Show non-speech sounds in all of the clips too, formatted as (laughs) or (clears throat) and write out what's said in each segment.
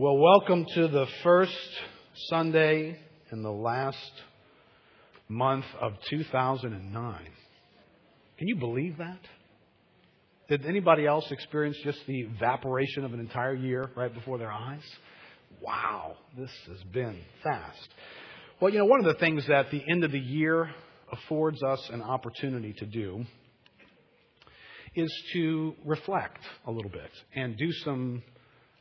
Well, welcome to the first Sunday in the last month of 2009. Can you believe that? Did anybody else experience just the evaporation of an entire year right before their eyes? Wow, this has been fast. Well, you know, one of the things that the end of the year affords us an opportunity to do is to reflect a little bit and do some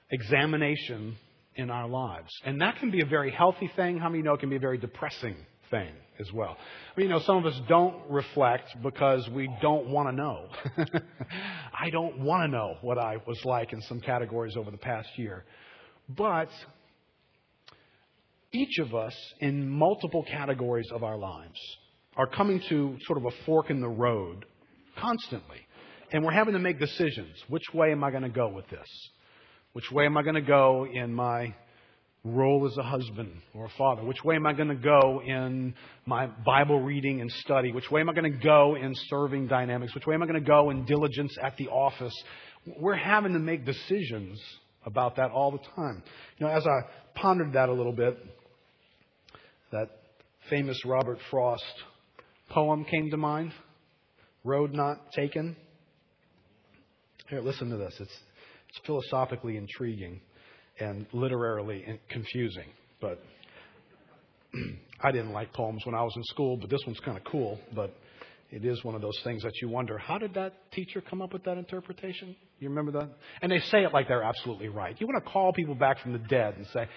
examination in our lives. And that can be a very healthy thing. How many know it can be a very depressing thing as well? You know, some of us don't reflect because we don't want to know. (laughs) I don't want to know what I was like in some categories over the past year. But each of us in multiple categories of our lives are coming to sort of a fork in the road constantly. And we're having to make decisions. Which way am I going to go with this? Which way am I going to go in my role as a husband or a father? Which way am I going to go in my Bible reading and study? Which way am I going to go in serving dynamics? Which way am I going to go in diligence at the office? We're having to make decisions about that all the time. You know, as I pondered that a little bit, that famous Robert Frost poem came to mind Road Not Taken. Here, listen to this. It's philosophically intriguing and literarily confusing. But (clears throat) I didn't like poems when I was in school, but this one's kind of cool. But it is one of those things that you wonder how did that teacher come up with that interpretation? You remember that? And they say it like they're absolutely right. You want to call people back from the dead and say,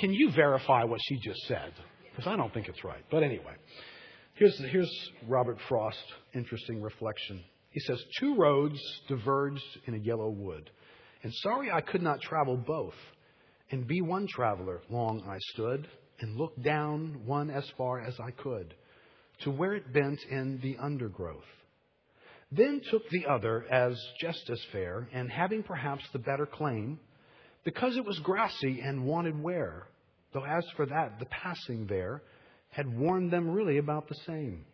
Can you verify what she just said? Because I don't think it's right. But anyway, here's, here's Robert Frost's interesting reflection. He says, Two roads diverged in a yellow wood, and sorry I could not travel both. And be one traveler, long I stood, and looked down one as far as I could, to where it bent in the undergrowth. Then took the other as just as fair, and having perhaps the better claim, because it was grassy and wanted wear, though as for that, the passing there had warned them really about the same.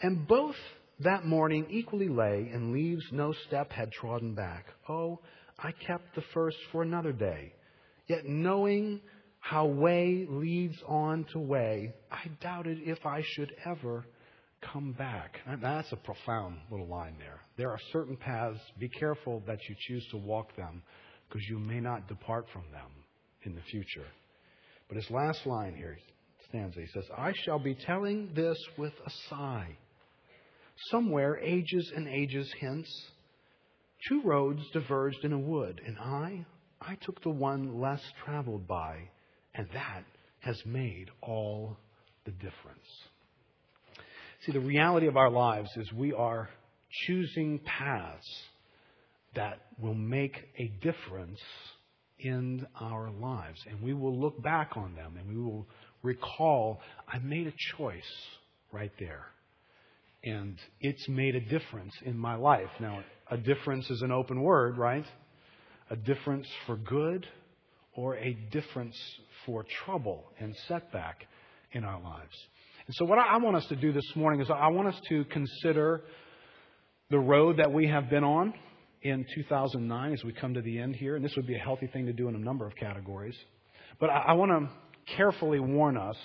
And both that morning equally lay, and leaves no step had trodden back. Oh, I kept the first for another day. Yet knowing how way leads on to way, I doubted if I should ever come back. That's a profound little line there. There are certain paths. Be careful that you choose to walk them because you may not depart from them in the future. But his last line here stanza, he says, I shall be telling this with a sigh Somewhere, ages and ages hence, two roads diverged in a wood, and I, I took the one less traveled by, and that has made all the difference. See, the reality of our lives is we are choosing paths that will make a difference in our lives. And we will look back on them and we will recall, I made a choice right there. And it's made a difference in my life. Now, a difference is an open word, right? A difference for good or a difference for trouble and setback in our lives. And so, what I want us to do this morning is I want us to consider the road that we have been on in 2009 as we come to the end here. And this would be a healthy thing to do in a number of categories. But I want to carefully warn us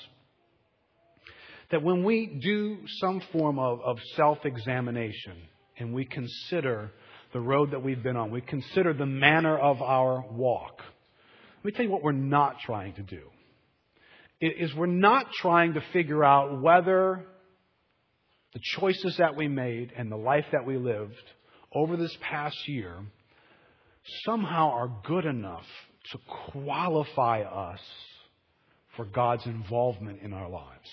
that when we do some form of, of self examination and we consider the road that we've been on, we consider the manner of our walk, let me tell you what we're not trying to do. Is we're not trying to figure out whether the choices that we made and the life that we lived over this past year somehow are good enough to qualify us for God's involvement in our lives.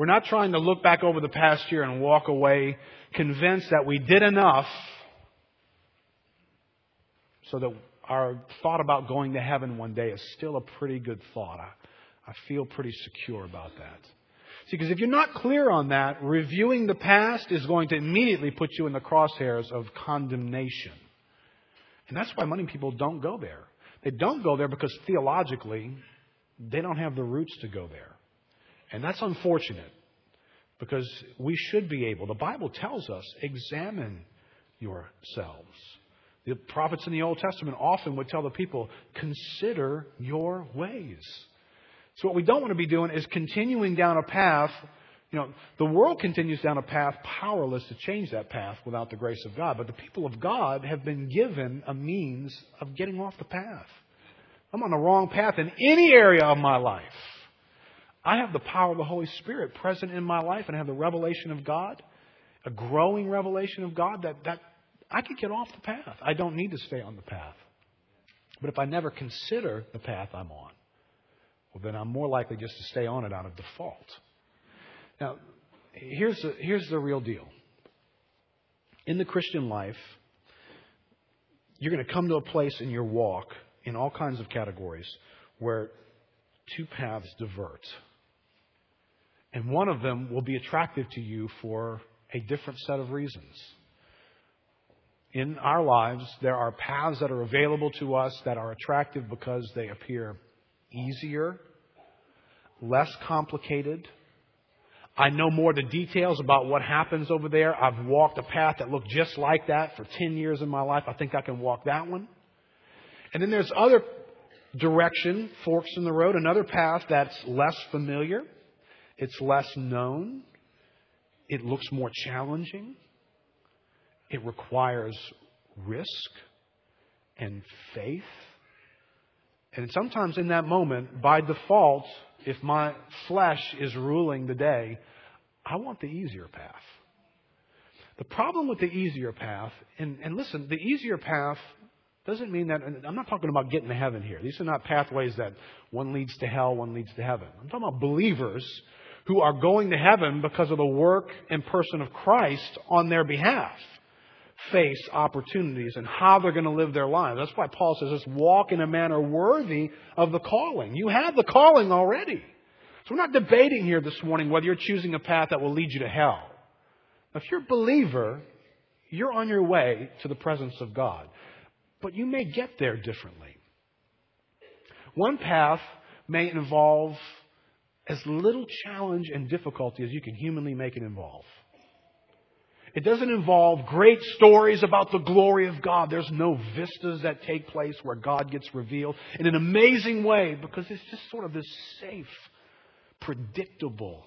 We're not trying to look back over the past year and walk away convinced that we did enough so that our thought about going to heaven one day is still a pretty good thought. I, I feel pretty secure about that. See, because if you're not clear on that, reviewing the past is going to immediately put you in the crosshairs of condemnation. And that's why many people don't go there. They don't go there because theologically, they don't have the roots to go there. And that's unfortunate because we should be able, the Bible tells us, examine yourselves The prophets in the Old Testament often would tell the people, consider your ways. So what we don't want to be doing is continuing down a path. You know, the world continues down a path powerless to change that path without the grace of God. But the people of God have been given a means of getting off the path. I'm on the wrong path in any area of my life. I have the power of the Holy Spirit present in my life and I have the revelation of God, a growing revelation of God that, that I could get off the path. I don't need to stay on the path. But if I never consider the path I'm on, well, then I'm more likely just to stay on it out of default. Now, here's the, here's the real deal. In the Christian life, you're going to come to a place in your walk, in all kinds of categories, where two paths divert. And one of them will be attractive to you for a different set of reasons. In our lives, there are paths that are available to us that are attractive because they appear easier, less complicated. I know more the details about what happens over there. I've walked a path that looked just like that for 10 years in my life. I think I can walk that one. And then there's other direction, forks in the road, another path that's less familiar. It's less known. It looks more challenging. It requires risk and faith. And sometimes in that moment, by default, if my flesh is ruling the day, I want the easier path. The problem with the easier path, and, and listen, the easier path doesn't mean that, I'm not talking about getting to heaven here. These are not pathways that one leads to hell, one leads to heaven. I'm talking about believers who are going to heaven because of the work and person of Christ on their behalf face opportunities and how they're going to live their lives. That's why Paul says, let's walk in a manner worthy of the calling. You have the calling already. So we're not debating here this morning whether you're choosing a path that will lead you to hell. If you're a believer, you're on your way to the presence of God. But you may get there differently. One path may involve as little challenge and difficulty as you can humanly make it involve. It doesn't involve great stories about the glory of God. There's no vistas that take place where God gets revealed in an amazing way because it's just sort of this safe, predictable,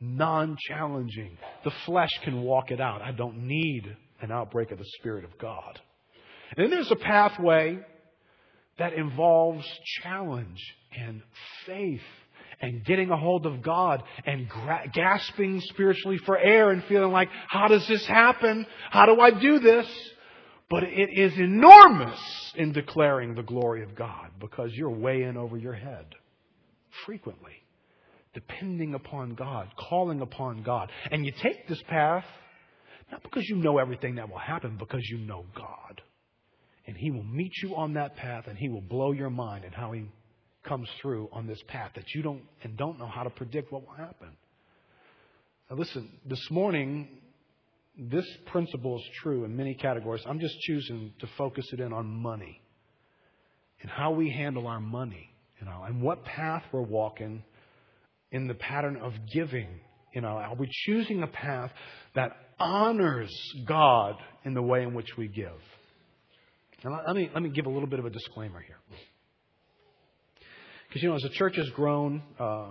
non challenging. The flesh can walk it out. I don't need an outbreak of the Spirit of God. And then there's a pathway that involves challenge and faith and getting a hold of God and gra- gasping spiritually for air and feeling like, how does this happen? How do I do this? But it is enormous in declaring the glory of God because you're way in over your head frequently, depending upon God, calling upon God. And you take this path not because you know everything that will happen, because you know God. And He will meet you on that path and He will blow your mind and how He comes through on this path that you don't and don't know how to predict what will happen. Now listen, this morning, this principle is true in many categories. I'm just choosing to focus it in on money and how we handle our money, you know, and what path we're walking in the pattern of giving. You know, are we choosing a path that honors God in the way in which we give? Now, let me, let me give a little bit of a disclaimer here. Because, you know, as the church has grown, uh,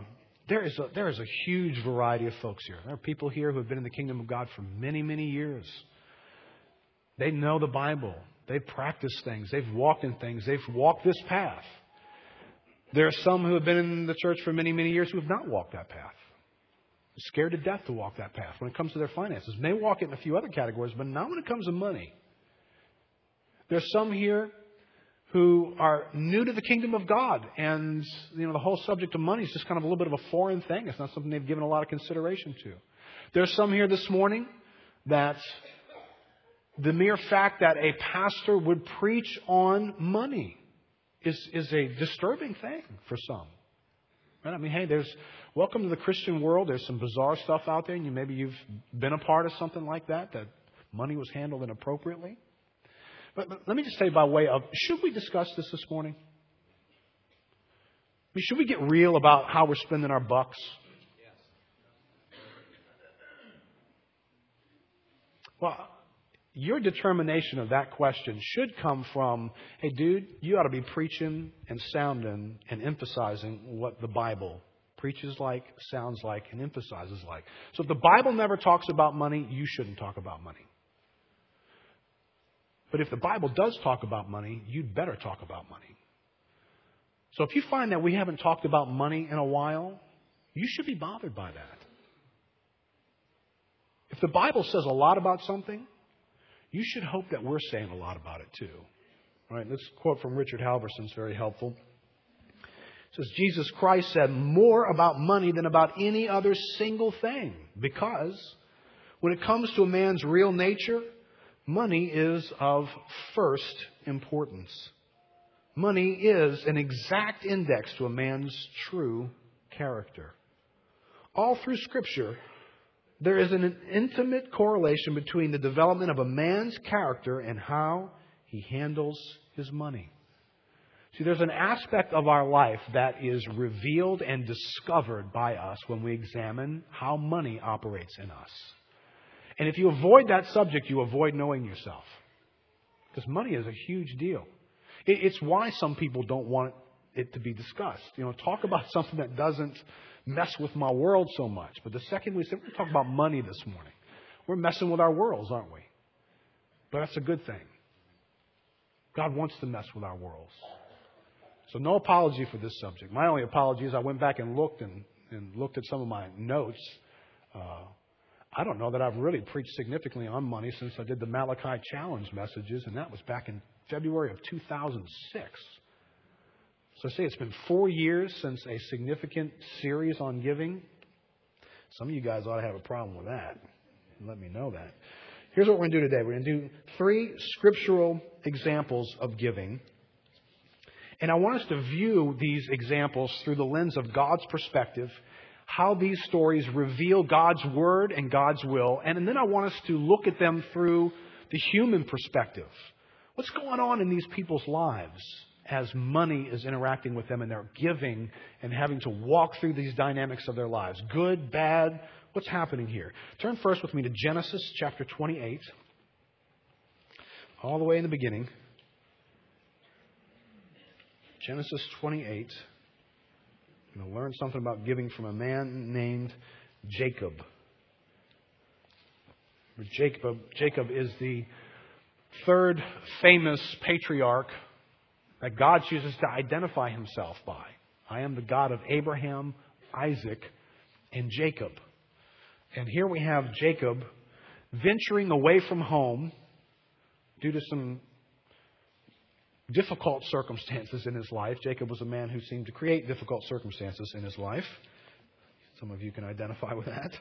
there, is a, there is a huge variety of folks here. There are people here who have been in the kingdom of God for many, many years. They know the Bible. They've practiced things. They've walked in things. They've walked this path. There are some who have been in the church for many, many years who have not walked that path. Scared to death to walk that path when it comes to their finances. May walk it in a few other categories, but not when it comes to money. There's some here who are new to the kingdom of God. And, you know, the whole subject of money is just kind of a little bit of a foreign thing. It's not something they've given a lot of consideration to. There's some here this morning that the mere fact that a pastor would preach on money is, is a disturbing thing for some. Right? I mean, hey, there's welcome to the Christian world. There's some bizarre stuff out there, and you maybe you've been a part of something like that, that money was handled inappropriately. But, let me just say by way of, should we discuss this this morning? I mean, should we get real about how we're spending our bucks? Well, your determination of that question should come from, hey, dude, you ought to be preaching and sounding and emphasizing what the Bible preaches like, sounds like, and emphasizes like. So if the Bible never talks about money, you shouldn't talk about money. But if the Bible does talk about money, you'd better talk about money. So if you find that we haven't talked about money in a while, you should be bothered by that. If the Bible says a lot about something, you should hope that we're saying a lot about it too. All right, this quote from Richard Halverson is very helpful. It says, Jesus Christ said more about money than about any other single thing because when it comes to a man's real nature, money is of first importance. Money is an exact index to a man's true character. All through Scripture, there is an intimate correlation between the development of a man's character and how he handles his money. See, there's an aspect of our life that is revealed and discovered by us when we examine how money operates in us. And if you avoid that subject, you avoid knowing yourself. Because money is a huge deal. It's why some people don't want it to be discussed. You know, talk about (laughs) something that doesn't mess with my world so much. But the second we say, we're going to talk about money this morning, we're messing with our worlds, aren't we? But that's a good thing. God wants to mess with our worlds. So no apology for this subject. My only apology is I went back and looked and, and looked at some of my notes. Uh, I don't know that I've really preached significantly on money since I did the Malachi Challenge messages, and that was back in February of 2006. So say it's been four years since a significant series on giving. Some of you guys ought to have a problem with that. Let me know that. Here's what we're going to do today. We're going to do three scriptural examples of giving. And I want us to view these examples through the lens of God's perspective, how these stories reveal God's word and God's will. And then I want us to look at them through the human perspective. What's going on in these people's lives? as money is interacting with them and they're giving and having to walk through these dynamics of their lives. Good, bad, what's happening here? Turn first with me to Genesis chapter 28, all the way in the beginning. Genesis 28. Going to learn something about giving from a man named Jacob. Jacob, Jacob is the third famous patriarch that God chooses to identify himself by. I am the God of Abraham, Isaac, and Jacob. And here we have Jacob venturing away from home due to some difficult circumstances in his life. Jacob was a man who seemed to create difficult circumstances in his life. Some of you can identify with that.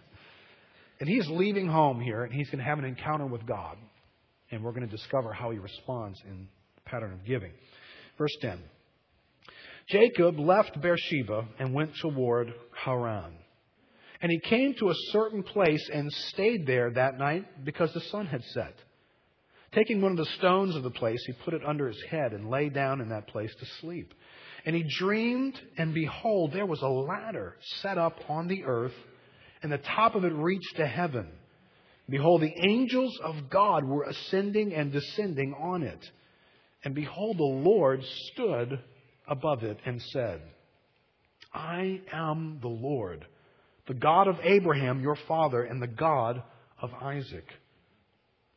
And he's leaving home here, and he's going to have an encounter with God. And we're going to discover how he responds in the pattern of giving. Verse 10 Jacob left Beersheba and went toward Haran. And he came to a certain place and stayed there that night because the sun had set. Taking one of the stones of the place, he put it under his head and lay down in that place to sleep. And he dreamed, and behold, there was a ladder set up on the earth, and the top of it reached to heaven. Behold, the angels of God were ascending and descending on it. And behold, the Lord stood above it and said, I am the Lord, the God of Abraham, your father, and the God of Isaac.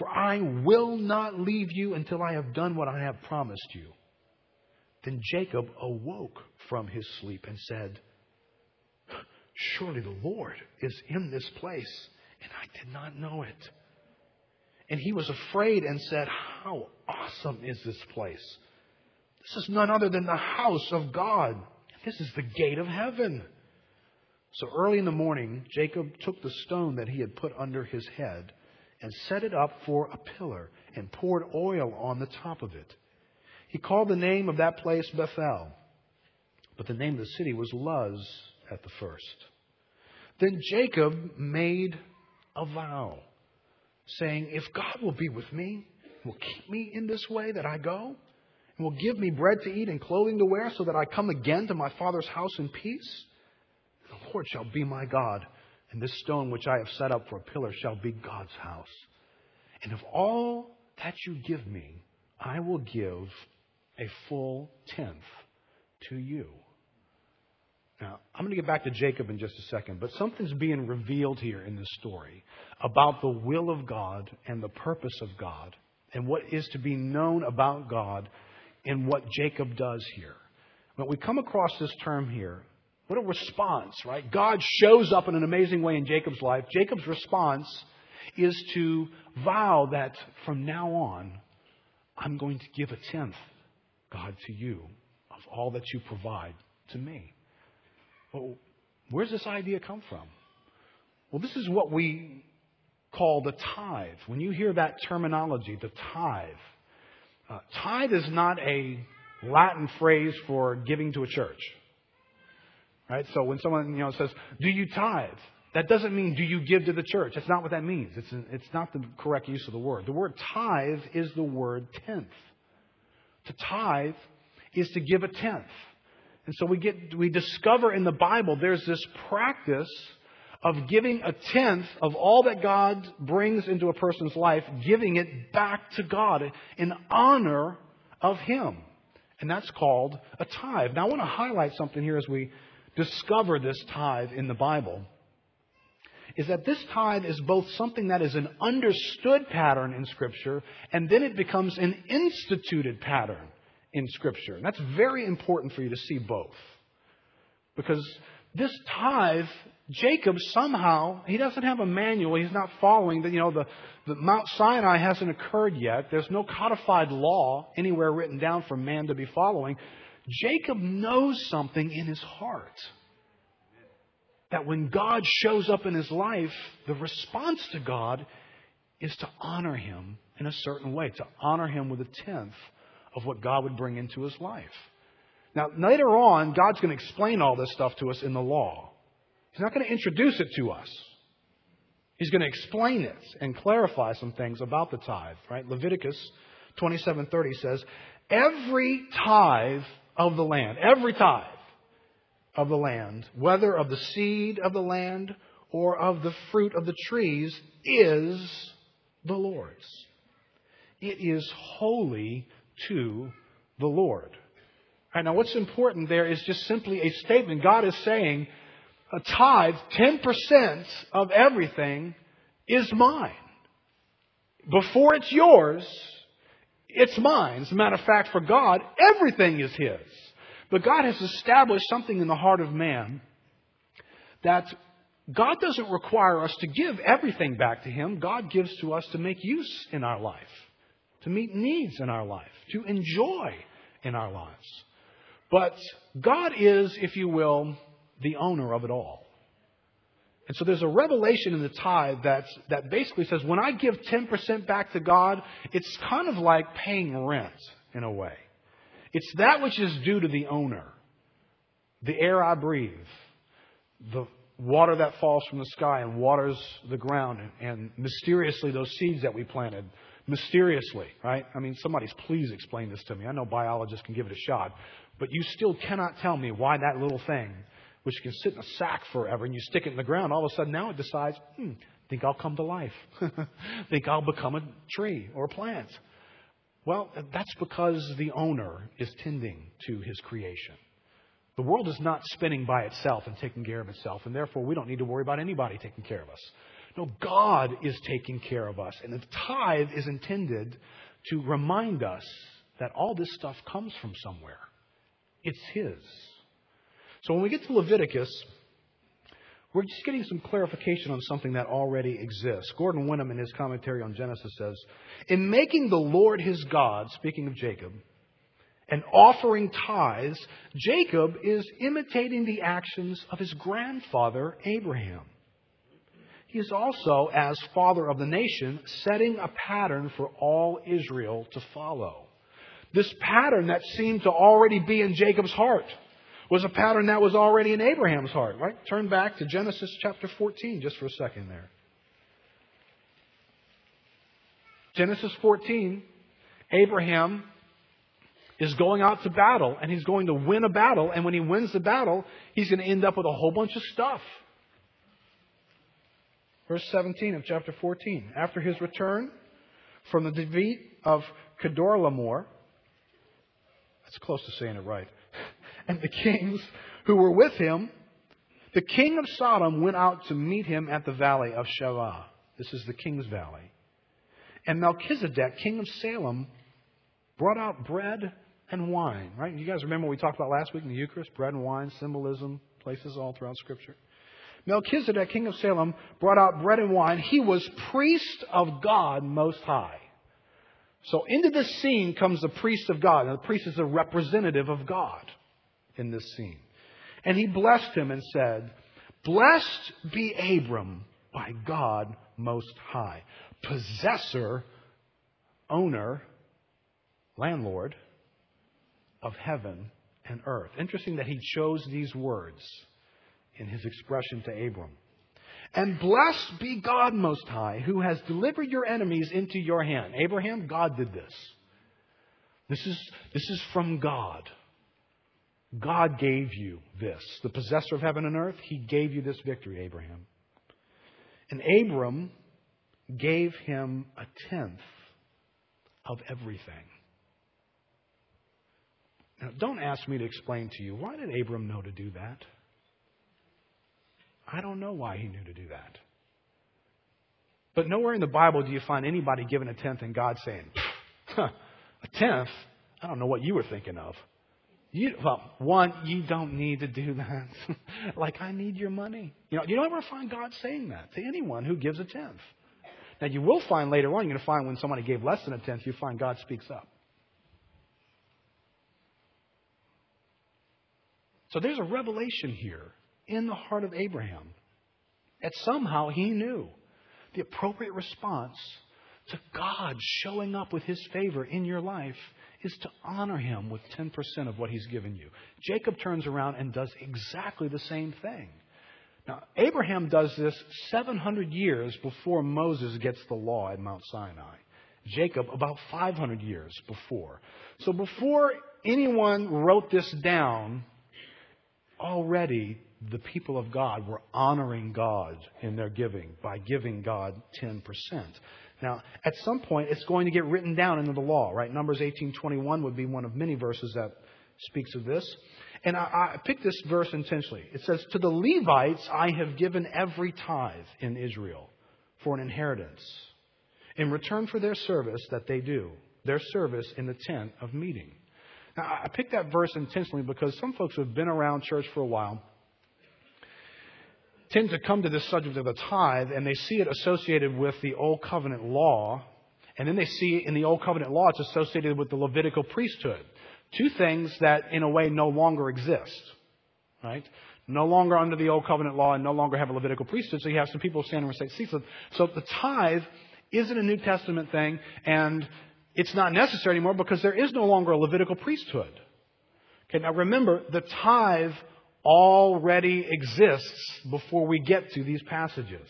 For I will not leave you until I have done what I have promised you. Then Jacob awoke from his sleep and said, Surely the Lord is in this place, and I did not know it. And he was afraid and said, How awesome is this place? This is none other than the house of God. This is the gate of heaven. So early in the morning, Jacob took the stone that he had put under his head and set it up for a pillar and poured oil on the top of it. He called the name of that place Bethel, but the name of the city was Luz at the first. Then Jacob made a vow, saying, If God will be with me, will keep me in this way that I go, and will give me bread to eat and clothing to wear, so that I come again to my father's house in peace, the Lord shall be my God, and this stone which I have set up for a pillar shall be God's house. And of all that you give me, I will give a full tenth to you. Now, I'm going to get back to Jacob in just a second, but something's being revealed here in this story about the will of God and the purpose of God and what is to be known about God in what Jacob does here. When we come across this term here, what a response, right? God shows up in an amazing way in Jacob's life. Jacob's response is to vow that from now on, I'm going to give a tenth, God, to you of all that you provide to me. Well, where's this idea come from? Well, this is what we call the tithe. When you hear that terminology, the tithe, uh, tithe is not a Latin phrase for giving to a church. Right? So when someone, you know, says, do you tithe? That doesn't mean do you give to the church. That's not what that means. It's, it's not the correct use of the word. The word tithe is the word tenth. To tithe is to give a tenth. And so we get, we discover in the Bible there's this practice of giving a tenth of all that God brings into a person's life, giving it back to God in honor of Him. And that's called a tithe. Now I want to highlight something here as we discover this tithe in the Bible. Is that this tithe is both something that is an understood pattern in Scripture, and then it becomes an instituted pattern in Scripture. And that's very important for you to see both. Because this tithe, Jacob somehow, he doesn't have a manual. He's not following that, you know, the, the Mount Sinai hasn't occurred yet. There's no codified law anywhere written down for man to be following. Jacob knows something in his heart. That when God shows up in his life, the response to God is to honor him in a certain way, to honor him with a tenth of what God would bring into his life. Now, later on, God's going to explain all this stuff to us in the law. He's not going to introduce it to us. He's going to explain it and clarify some things about the tithe, right? Leviticus 27:30 says, "Every tithe of the land, every tithe of the land, whether of the seed of the land or of the fruit of the trees, is the Lord's. It is holy to the Lord. Now, what's important there is just simply a statement. God is saying, a tithe, 10% of everything is mine. Before it's yours, it's mine. As a matter of fact, for God, everything is His. But God has established something in the heart of man that God doesn't require us to give everything back to Him. God gives to us to make use in our life to meet needs in our life, to enjoy in our lives. But God is, if you will, the owner of it all. And so there's a revelation in the tithe that's, that basically says when I give 10% back to God, it's kind of like paying rent in a way. It's that which is due to the owner. The air I breathe, the water that falls from the sky and waters the ground, and, mysteriously those seeds that we planted, mysteriously, right? I mean, somebody's please explain this to me. I know biologists can give it a shot, but you still cannot tell me why that little thing, which can sit in a sack forever and you stick it in the ground, all of a sudden now it decides, hmm, think I'll come to life. (laughs) think I'll become a tree or a plant. Well, that's because the owner is tending to his creation. The world is not spinning by itself and taking care of itself, and therefore we don't need to worry about anybody taking care of us. No, God is taking care of us. And the tithe is intended to remind us that all this stuff comes from somewhere. It's His. So when we get to Leviticus, we're just getting some clarification on something that already exists. Gordon Wenham, in his commentary on Genesis, says In making the Lord his God, speaking of Jacob, and offering tithes, Jacob is imitating the actions of his grandfather Abraham. he is also, as father of the nation, setting a pattern for all Israel to follow. This pattern that seemed to already be in Jacob's heart was a pattern that was already in Abraham's heart, right? Turn back to Genesis chapter 14 just for a second there. Genesis 14, Abraham is going out to battle and he's going to win a battle. And when he wins the battle, he's going to end up with a whole bunch of stuff. Verse 17 of chapter 14. After his return from the defeat of Kedorlaomer, that's close to saying it right, and the kings who were with him, the king of Sodom went out to meet him at the valley of Shaveh. This is the king's valley. And Melchizedek, king of Salem, brought out bread and wine, right? You guys remember what we talked about last week in the Eucharist? Bread and wine, symbolism, places all throughout Scripture. Melchizedek, king of Salem, brought out bread and wine. He was priest of God Most High. So into this scene comes the priest of God. And the priest is a representative of God in this scene. And he blessed him and said, Blessed be Abram by God Most High, possessor, owner, landlord of heaven and earth. Interesting that he chose these words in his expression to Abram. And blessed be God Most High, who has delivered your enemies into your hand. Abraham, God did this. This is, this is from God. God gave you this. The possessor of heaven and earth, he gave you this victory, Abraham. And Abram gave him a tenth of everything. Now, don't ask me to explain to you why did Abram know to do that? I don't know why he knew to do that. But nowhere in the Bible do you find anybody giving a tenth and God saying, a tenth? I don't know what you were thinking of. You, well, one, you don't need to do that. (laughs) like, I need your money. You know, you don't ever find God saying that to anyone who gives a tenth. Now, you will find later on, you're going to find when somebody gave less than a tenth, you find God speaks up. So there's a revelation here in the heart of Abraham that somehow he knew the appropriate response to God showing up with his favor in your life is to honor him with 10% of what he's given you. Jacob turns around and does exactly the same thing. Now, Abraham does this 700 years before Moses gets the law at Mount Sinai. Jacob about 500 years before. So before anyone wrote this down, already the people of God were honoring God in their giving by giving God 10%. Now, at some point, it's going to get written down into the law, right? Numbers 18:21 would be one of many verses that speaks of this. And I, I picked this verse intentionally. It says, "To the Levites I have given every tithe in Israel for an inheritance, in return for their service that they do, their service in the tent of meeting." Now, I picked that verse intentionally because some folks who have been around church for a while tend to come to this subject of the tithe and they see it associated with the Old Covenant law, and then they see in the Old Covenant law it's associated with the Levitical priesthood. Two things that, in a way, no longer exist. Right? No longer under the Old Covenant law and no longer have a Levitical priesthood. So you have some people standing and say, see, so, so the tithe isn't a New Testament thing, and it's not necessary anymore because there is no longer a Levitical priesthood. Okay, now remember, the tithe already exists before we get to these passages.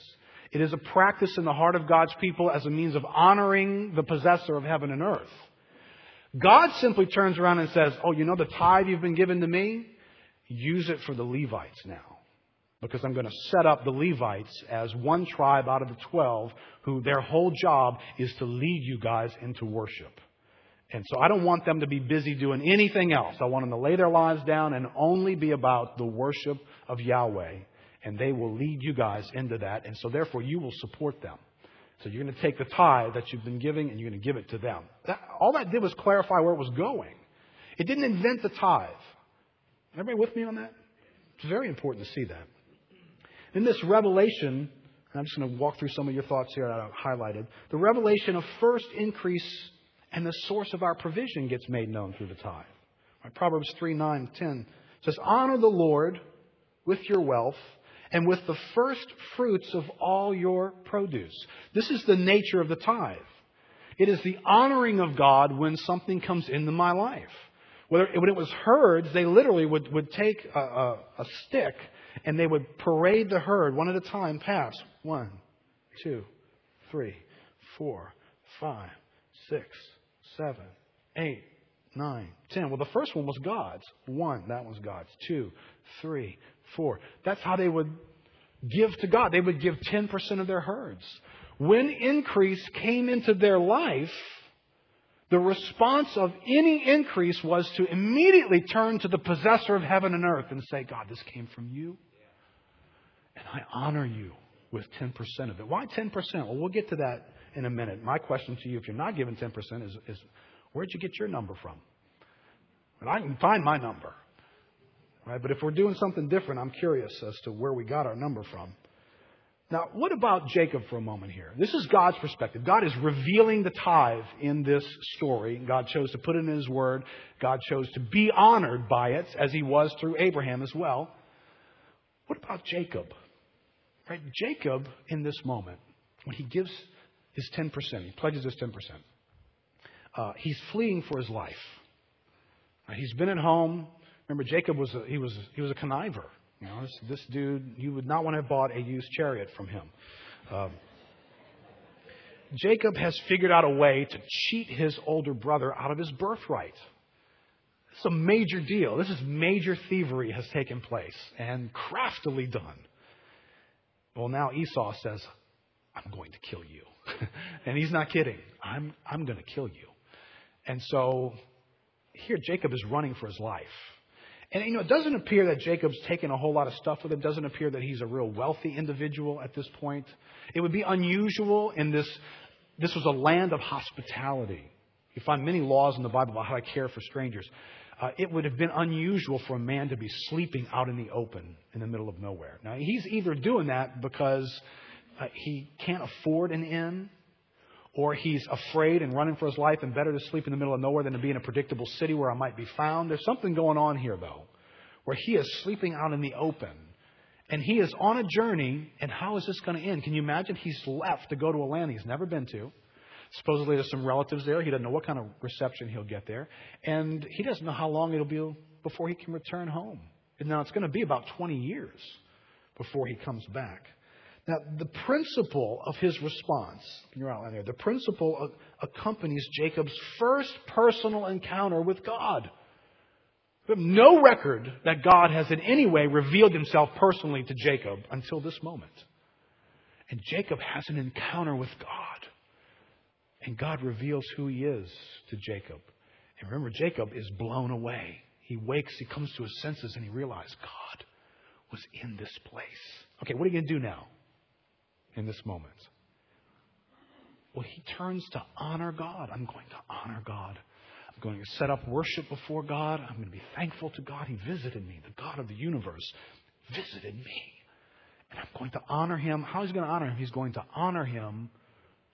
It is a practice in the heart of God's people as a means of honoring the possessor of heaven and earth. God simply turns around and says, Oh, you know the tithe you've been given to me? Use it for the Levites now. Because I'm going to set up the Levites as one tribe out of the 12 who their whole job is to lead you guys into worship. And so I don't want them to be busy doing anything else. I want them to lay their lives down and only be about the worship of Yahweh. And they will lead you guys into that. And so therefore you will support them. So you're going to take the tithe that you've been giving and you're going to give it to them. That, all that did was clarify where it was going. It didn't invent the tithe. Everybody with me on that? It's very important to see that. In this revelation, I'm just going to walk through some of your thoughts here that I've highlighted. The revelation of first increase and the source of our provision gets made known through the tithe. Right? Proverbs 3 9 10 says, Honor the Lord with your wealth and with the first fruits of all your produce. This is the nature of the tithe. It is the honoring of God when something comes into my life. Whether, when it was herds, they literally would, would take a, a, a stick and they would parade the herd one at a time past. One, two, three, four, five, six, seven, eight, nine, ten. Well, the first one was God's. One, that was God's. Two, three, four. That's how they would give to God. They would give 10% of their herds. When increase came into their life, the response of any increase was to immediately turn to the possessor of heaven and earth and say, God, this came from you. And I honor you with 10% of it. Why 10%? Well, we'll get to that in a minute. My question to you, if you're not giving 10%, is, is where'd you get your number from? And I can find my number. Right? But if we're doing something different, I'm curious as to where we got our number from. Now, what about Jacob for a moment here? This is God's perspective. God is revealing the tithe in this story. God chose to put it in His Word. God chose to be honored by it, as He was through Abraham as well. What about Jacob? Right? Jacob, in this moment, when he gives his 10%, he pledges his 10%, uh, he's fleeing for his life. He's been at home. Remember, Jacob was a, he was he was a conniver. You know, this, this dude, you would not want to have bought a used chariot from him. Um, Jacob has figured out a way to cheat his older brother out of his birthright. It's a major deal. This is major thievery has taken place and craftily done. Well, now Esau says, I'm going to kill you. (laughs) and he's not kidding. I'm, I'm going to kill you. And so here Jacob is running for his life. And you know, it doesn't appear that Jacob's taken a whole lot of stuff with him. It doesn't appear that he's a real wealthy individual at this point. It would be unusual in this. This was a land of hospitality. You find many laws in the Bible about how to care for strangers. Uh, it would have been unusual for a man to be sleeping out in the open in the middle of nowhere. Now, he's either doing that because uh, he can't afford an inn, or he's afraid and running for his life, and better to sleep in the middle of nowhere than to be in a predictable city where I might be found. There's something going on here, though, where he is sleeping out in the open. And he is on a journey, and how is this going to end? Can you imagine? He's left to go to a land he's never been to. Supposedly there's some relatives there. He doesn't know what kind of reception he'll get there. And he doesn't know how long it'll be before he can return home. And now it's going to be about 20 years before he comes back. Now, the principle of his response, you're outline there, the principle accompanies Jacob's first personal encounter with God. We have no record that God has in any way revealed himself personally to Jacob until this moment. And Jacob has an encounter with God. And God reveals who he is to Jacob. And remember, Jacob is blown away. He wakes, he comes to his senses, and he realizes God was in this place. Okay, what are you going to do now? In this moment? Well, he turns to honor God. I'm going to honor God. I'm going to set up worship before God. I'm going to be thankful to God. He visited me. The God of the universe visited me. And I'm going to honor him. How is he going to honor him? He's going to honor him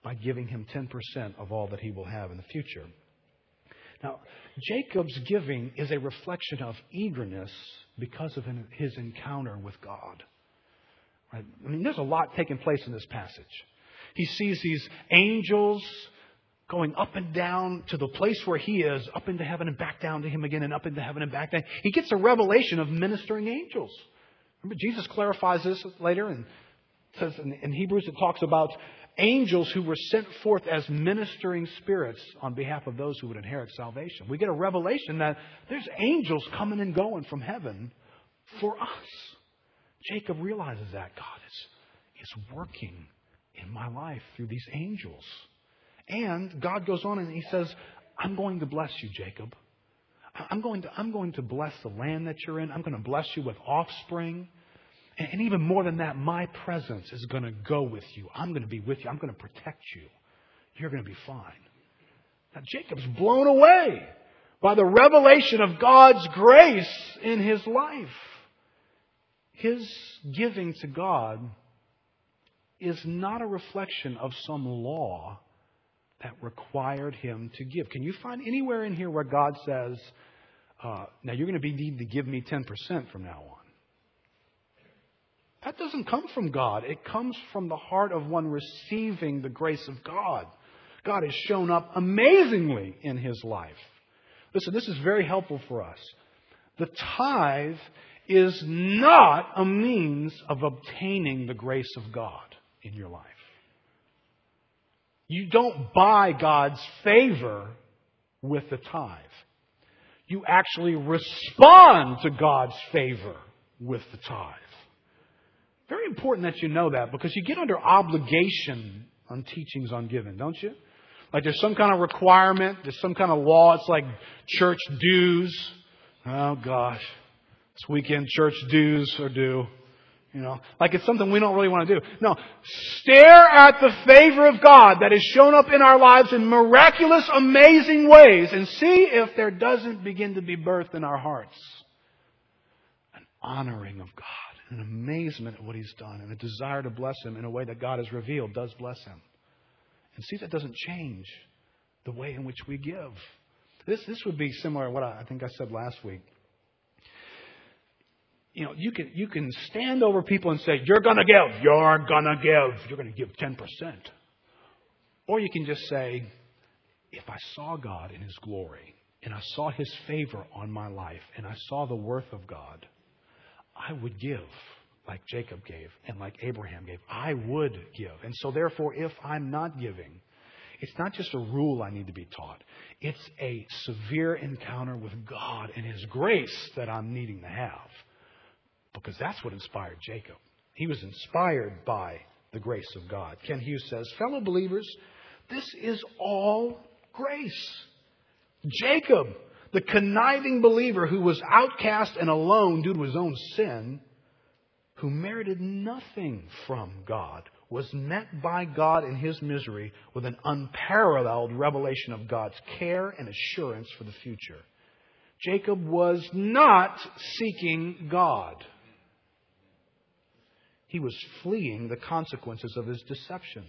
by giving him 10% of all that he will have in the future. Now, Jacob's giving is a reflection of eagerness because of his encounter with God. Right? I mean, there's a lot taking place in this passage. He sees these angels going up and down to the place where he is, up into heaven and back down to him again, and up into heaven and back down. He gets a revelation of ministering angels. Remember, Jesus clarifies this later and says in, in Hebrews it talks about angels who were sent forth as ministering spirits on behalf of those who would inherit salvation. We get a revelation that there's angels coming and going from heaven for us. Jacob realizes that God is, is working in my life through these angels. And God goes on and he says, I'm going to bless you, Jacob. I'm going to, I'm going to bless the land that you're in. I'm going to bless you with offspring. And, and even more than that, my presence is going to go with you. I'm going to be with you. I'm going to protect you. You're going to be fine. Now, Jacob's blown away by the revelation of God's grace in his life. His giving to God is not a reflection of some law that required him to give. Can you find anywhere in here where God says, uh, now you're going to be needing to give me 10% from now on? That doesn't come from God. It comes from the heart of one receiving the grace of God. God has shown up amazingly in his life. Listen, this is very helpful for us. The tithe is not a means of obtaining the grace of God in your life. You don't buy God's favor with the tithe. You actually respond to God's favor with the tithe. Very important that you know that because you get under obligation on teachings on giving, don't you? Like there's some kind of requirement, there's some kind of law. It's like church dues. Oh gosh. This weekend church dues are due. You know, like it's something we don't really want to do. No, stare at the favor of God that has shown up in our lives in miraculous, amazing ways and see if there doesn't begin to be birth in our hearts. An honoring of God, an amazement at what He's done, and a desire to bless Him in a way that God has revealed does bless Him. And see if that doesn't change the way in which we give. This, this would be similar to what I, I think I said last week you know, you can, you can stand over people and say, you're gonna give, you're gonna give, you're gonna give 10%. Or you can just say, if I saw God in His glory, and I saw His favor on my life, and I saw the worth of God, I would give like Jacob gave and like Abraham gave. I would give. And so therefore, if I'm not giving, it's not just a rule I need to be taught. It's a severe encounter with God and His grace that I'm needing to have because that's what inspired Jacob. He was inspired by the grace of God. Kent Hughes says, Fellow believers, this is all grace. Jacob, the conniving believer who was outcast and alone due to his own sin, who merited nothing from God, was met by God in his misery with an unparalleled revelation of God's care and assurance for the future. Jacob was not seeking God. He was fleeing the consequences of his deception.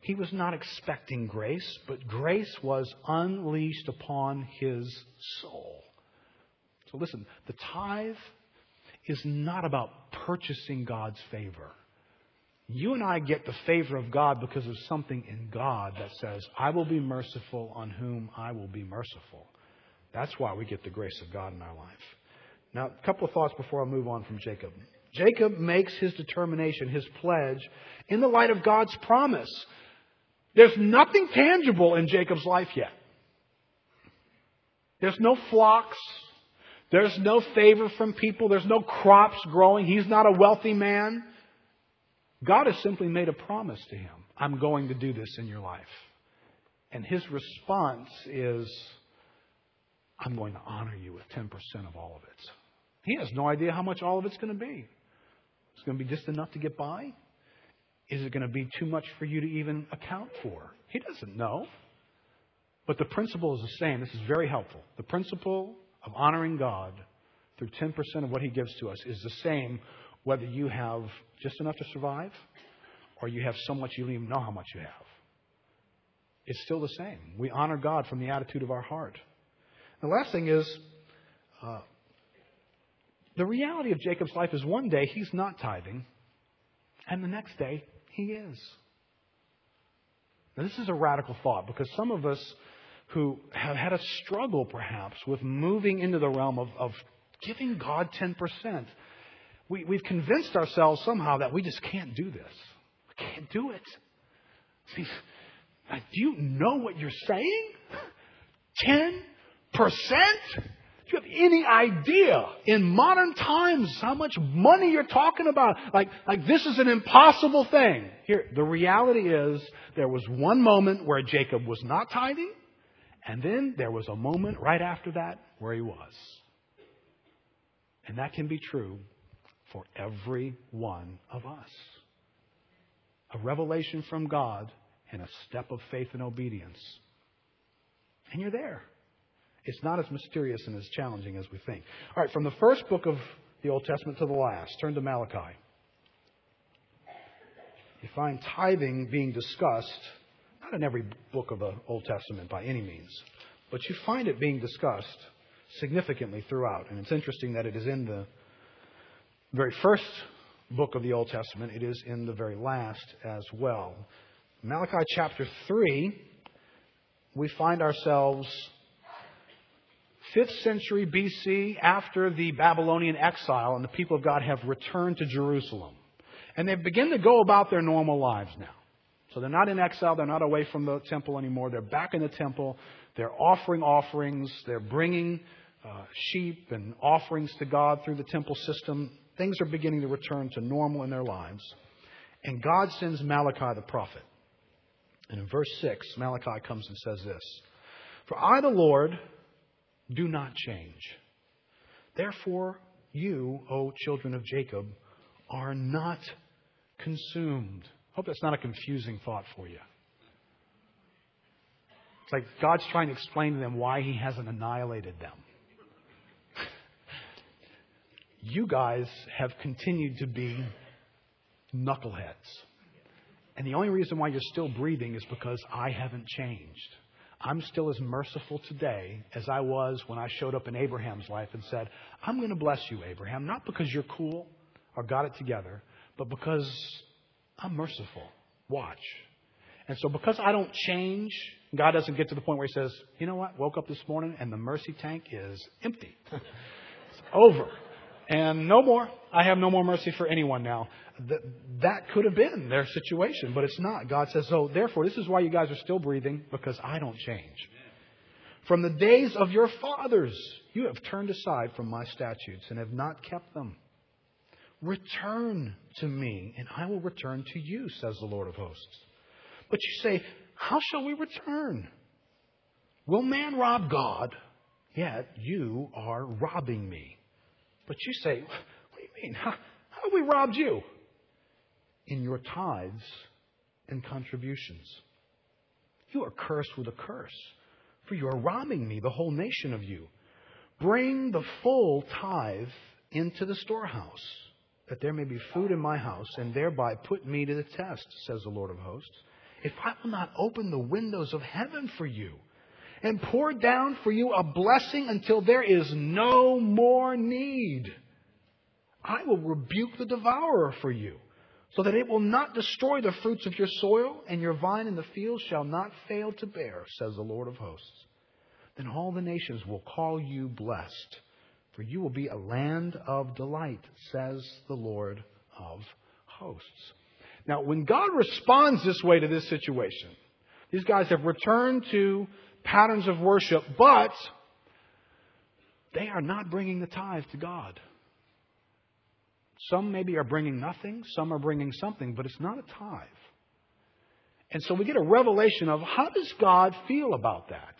He was not expecting grace, but grace was unleashed upon his soul. So listen, the tithe is not about purchasing God's favor. You and I get the favor of God because of something in God that says, I will be merciful on whom I will be merciful. That's why we get the grace of God in our life. Now, a couple of thoughts before I move on from Jacob. Jacob makes his determination, his pledge, in the light of God's promise. There's nothing tangible in Jacob's life yet. There's no flocks. There's no favor from people. There's no crops growing. He's not a wealthy man. God has simply made a promise to him I'm going to do this in your life. And his response is, I'm going to honor you with 10% of all of it. He has no idea how much all of it's going to be. It's going to be just enough to get by? Is it going to be too much for you to even account for? He doesn't know. But the principle is the same. This is very helpful. The principle of honoring God through 10% of what He gives to us is the same whether you have just enough to survive or you have so much you don't even know how much you have. It's still the same. We honor God from the attitude of our heart. The last thing is, uh, the reality of Jacob's life is one day he's not tithing, and the next day he is. Now, this is a radical thought because some of us who have had a struggle perhaps with moving into the realm of, of giving God 10%, we, we've convinced ourselves somehow that we just can't do this. I can't do it. See, do you know what you're saying? 10%? Do you have any idea in modern times how much money you're talking about? Like, like this is an impossible thing. Here, the reality is there was one moment where Jacob was not tithing, and then there was a moment right after that where he was. And that can be true for every one of us. A revelation from God and a step of faith and obedience. And you're there. It's not as mysterious and as challenging as we think. All right, from the first book of the Old Testament to the last, turn to Malachi. You find tithing being discussed, not in every book of the Old Testament by any means, but you find it being discussed significantly throughout. And it's interesting that it is in the very first book of the Old Testament, it is in the very last as well. Malachi chapter 3, we find ourselves 5th century BC after the Babylonian exile, and the people of God have returned to Jerusalem. And they begin to go about their normal lives now. So they're not in exile, they're not away from the temple anymore, they're back in the temple, they're offering offerings, they're bringing uh, sheep and offerings to God through the temple system. Things are beginning to return to normal in their lives. And God sends Malachi the prophet. And in verse 6, Malachi comes and says this For I, the Lord, do not change. Therefore, you, O children of Jacob, are not consumed. Hope that's not a confusing thought for you. It's like God's trying to explain to them why He hasn't annihilated them. (laughs) you guys have continued to be knuckleheads. And the only reason why you're still breathing is because I haven't changed. I'm still as merciful today as I was when I showed up in Abraham's life and said, I'm going to bless you, Abraham, not because you're cool or got it together, but because I'm merciful. Watch. And so because I don't change, God doesn't get to the point where He says, you know what, woke up this morning and the mercy tank is empty. (laughs) it's over. And no more. I have no more mercy for anyone now. That, could have been their situation, but it's not. God says, so therefore, this is why you guys are still breathing, because I don't change. From the days of your fathers, you have turned aside from my statutes and have not kept them. Return to me, and I will return to you, says the Lord of hosts. But you say, How shall we return? Will man rob God? Yet you are robbing me. But you say, What do you mean? How, how have we robbed you? In your tithes and contributions. You are cursed with a curse, for you are robbing me, the whole nation of you. Bring the full tithe into the storehouse, that there may be food in my house, and thereby put me to the test, says the Lord of hosts. If I will not open the windows of heaven for you, and pour down for you a blessing until there is no more need. I will rebuke the devourer for you, so that it will not destroy the fruits of your soil, and your vine in the field shall not fail to bear, says the Lord of hosts. Then all the nations will call you blessed, for you will be a land of delight, says the Lord of hosts. Now, when God responds this way to this situation, these guys have returned to patterns of worship, but they are not bringing the tithe to God. Some maybe are bringing nothing, some are bringing something, but it's not a tithe. And so we get a revelation of how does God feel about that?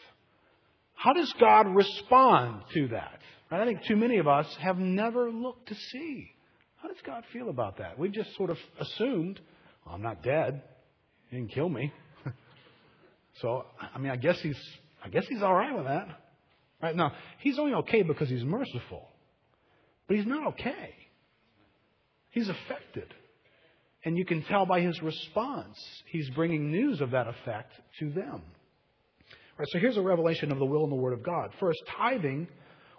How does God respond to that? I think too many of us have never looked to see. How does God feel about that? We've just sort of assumed, well, I'm not dead. He didn't kill me. So, I mean, I guess he's, I guess he's all right with that. Right now, he's only okay because he's merciful. But he's not okay. He's affected. And you can tell by his response, he's bringing news of that effect to them. Right, so here's a revelation of the will and the word of God. First, tithing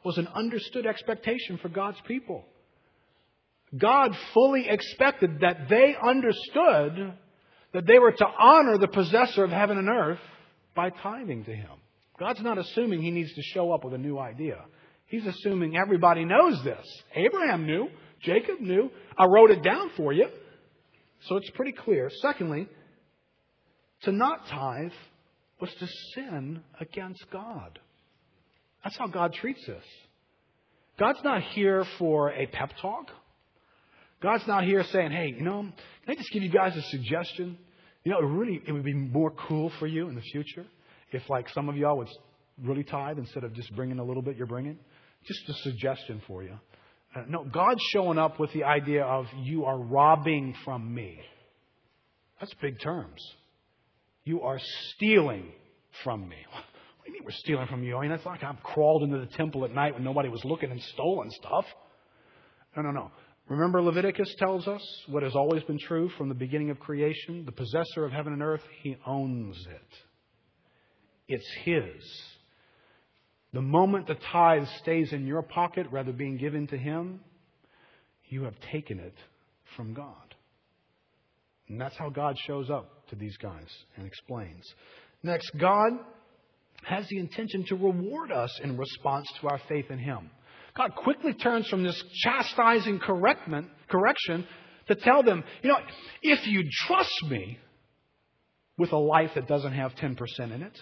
was an understood expectation for God's people. God fully expected that they understood that they were to honor the possessor of heaven and earth by tithing to him. God's not assuming he needs to show up with a new idea. He's assuming everybody knows this. Abraham knew. Jacob knew. I wrote it down for you. So it's pretty clear. Secondly, to not tithe was to sin against God. That's how God treats us. God's not here for a pep talk. God's not here saying, hey, you know, can I just give you guys a suggestion? You know, it really, it would be more cool for you in the future if, like, some of y'all would really tithe instead of just bringing a little bit you're bringing. Just a suggestion for you. Uh, no, God's showing up with the idea of you are robbing from me. That's big terms. You are stealing from me. (laughs) What do you mean we're stealing from you? I mean, that's like I've crawled into the temple at night when nobody was looking and stolen stuff. No, no, no. Remember, Leviticus tells us what has always been true from the beginning of creation? The possessor of heaven and earth, he owns it. It's his. The moment the tithe stays in your pocket rather than being given to him, you have taken it from God. And that's how God shows up to these guys and explains. Next, God has the intention to reward us in response to our faith in Him. God quickly turns from this chastising correction to tell them, you know, if you trust me with a life that doesn't have 10% in it,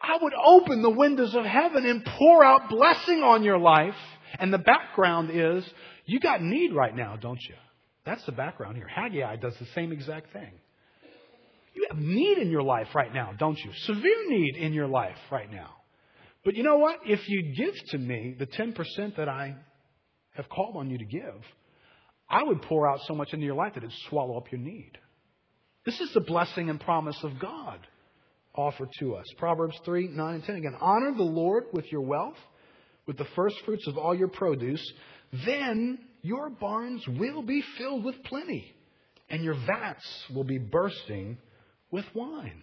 I would open the windows of heaven and pour out blessing on your life. And the background is, you got need right now, don't you? That's the background here. Haggai does the same exact thing. You have need in your life right now, don't you? Severe need in your life right now. But you know what? If you give to me the 10% that I have called on you to give, I would pour out so much into your life that it'd swallow up your need. This is the blessing and promise of God offered to us. Proverbs 3, 9, and 10 again. Honor the Lord with your wealth, with the first fruits of all your produce. Then your barns will be filled with plenty, and your vats will be bursting with wine.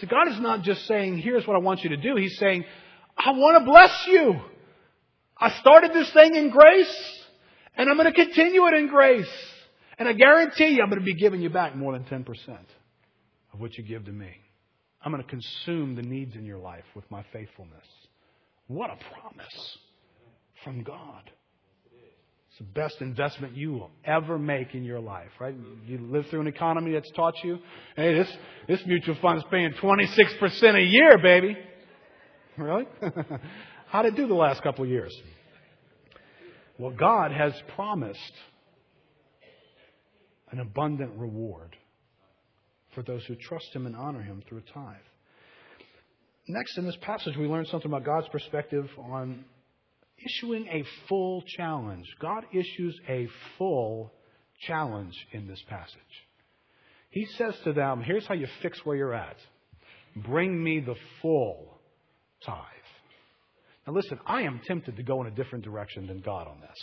So God is not just saying, here's what I want you to do. He's saying, I want to bless you. I started this thing in grace, and I'm going to continue it in grace. And I guarantee you I'm going to be giving you back more than 10% of what you give to me. I'm going to consume the needs in your life with my faithfulness. What a promise from God. It's the best investment you will ever make in your life, right? You live through an economy that's taught you, hey, this, this mutual fund is paying 26% a year, baby. (laughs) Really? (laughs) How did it do the last couple of years? Well, God has promised an abundant reward for those who trust Him and honor Him through a tithe. Next, in this passage, we learn something about God's perspective on issuing a full challenge. God issues a full challenge in this passage. He says to them, Here's how you fix where you're at. Bring me the full tithe. Now, listen, I am tempted to go in a different direction than God on this.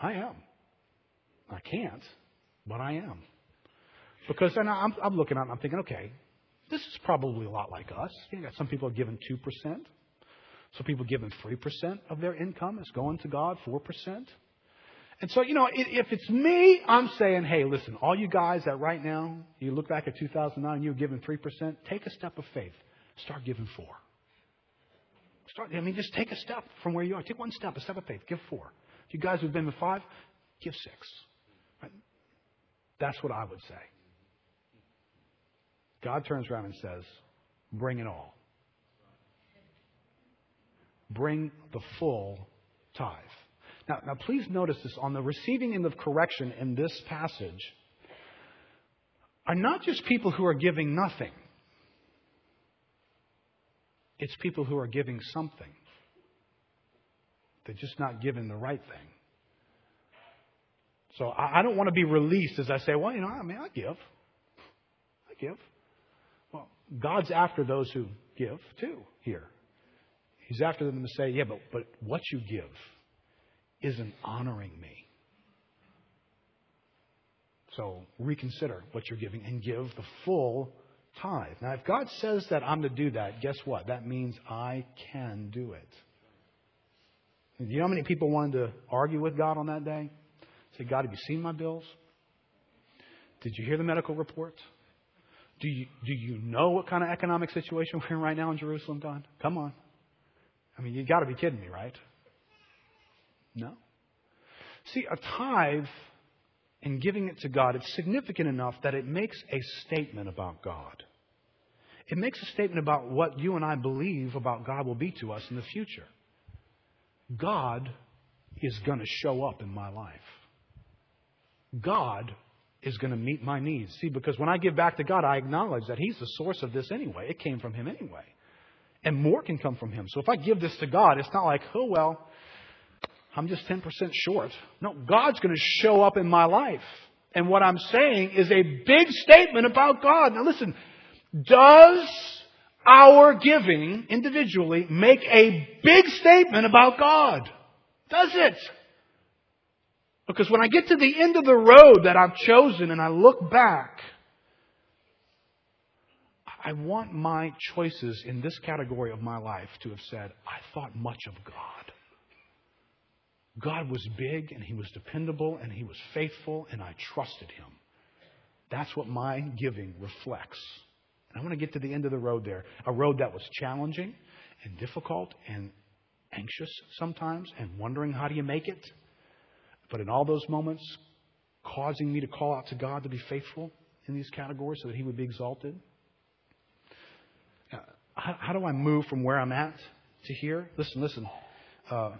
I am. I can't, but I am. Because then I'm, I'm looking at it I'm thinking, okay, this is probably a lot like us. You got some people are giving 2%. Some people giving 3% of their income is going to God, 4%. And so, you know, if it's me, I'm saying, hey, listen, all you guys that right now, you look back at 2009, you're giving 3%, take a step of faith. Start giving 4. Start, I mean, just take a step from where you are. Take one step, a step of faith. Give 4. You guys who've been with 5, give 6. Right? That's what I would say. God turns around and says, bring it all bring the full tithe. Now, now please notice this on the receiving end of correction in this passage are not just people who are giving nothing. It's people who are giving something. They're just not giving the right thing. So I, don't want to be released as I say, well, you know, I mean, I give. I give. Well, God's after those who give too here. He's after them to say, yeah, but, but what you give isn't honoring me. So reconsider what you're giving and give the full tithe. Now, if God says that I'm to do that, guess what? That means I can do it. Do you know how many people wanted to argue with God on that day? Say, God, have you seen my bills? Did you hear the medical reports? Do you, do you know what kind of economic situation we're in right now in Jerusalem, God? Come on. I mean, you've got to be kidding me, right? No. See, a tithe and giving it to God, it's significant enough that it makes a statement about God. It makes a statement about what you and I believe about God will be to us in the future. God is going to show up in my life. God is going to meet my needs. See, because when I give back to God, I acknowledge that He's the source of this anyway. It came from Him anyway and more can come from Him. So if I give this to God, it's not like, oh, well, I'm just 10% short. No, God's going to show up in my life. And what I'm saying is a big statement about God. Now listen, does our giving individually make a big statement about God? Does it? Because when I get to the end of the road that I've chosen and I look back, I want my choices in this category of my life to have said, I thought much of God. God was big and He was dependable and He was faithful and I trusted Him. That's what my giving reflects. And I want to get to the end of the road there. A road that was challenging and difficult and anxious sometimes and wondering how do you make it. But in all those moments, causing me to call out to God to be faithful in these categories so that He would be exalted. How, how do I move from where I'm at to here? Listen, listen. Uh,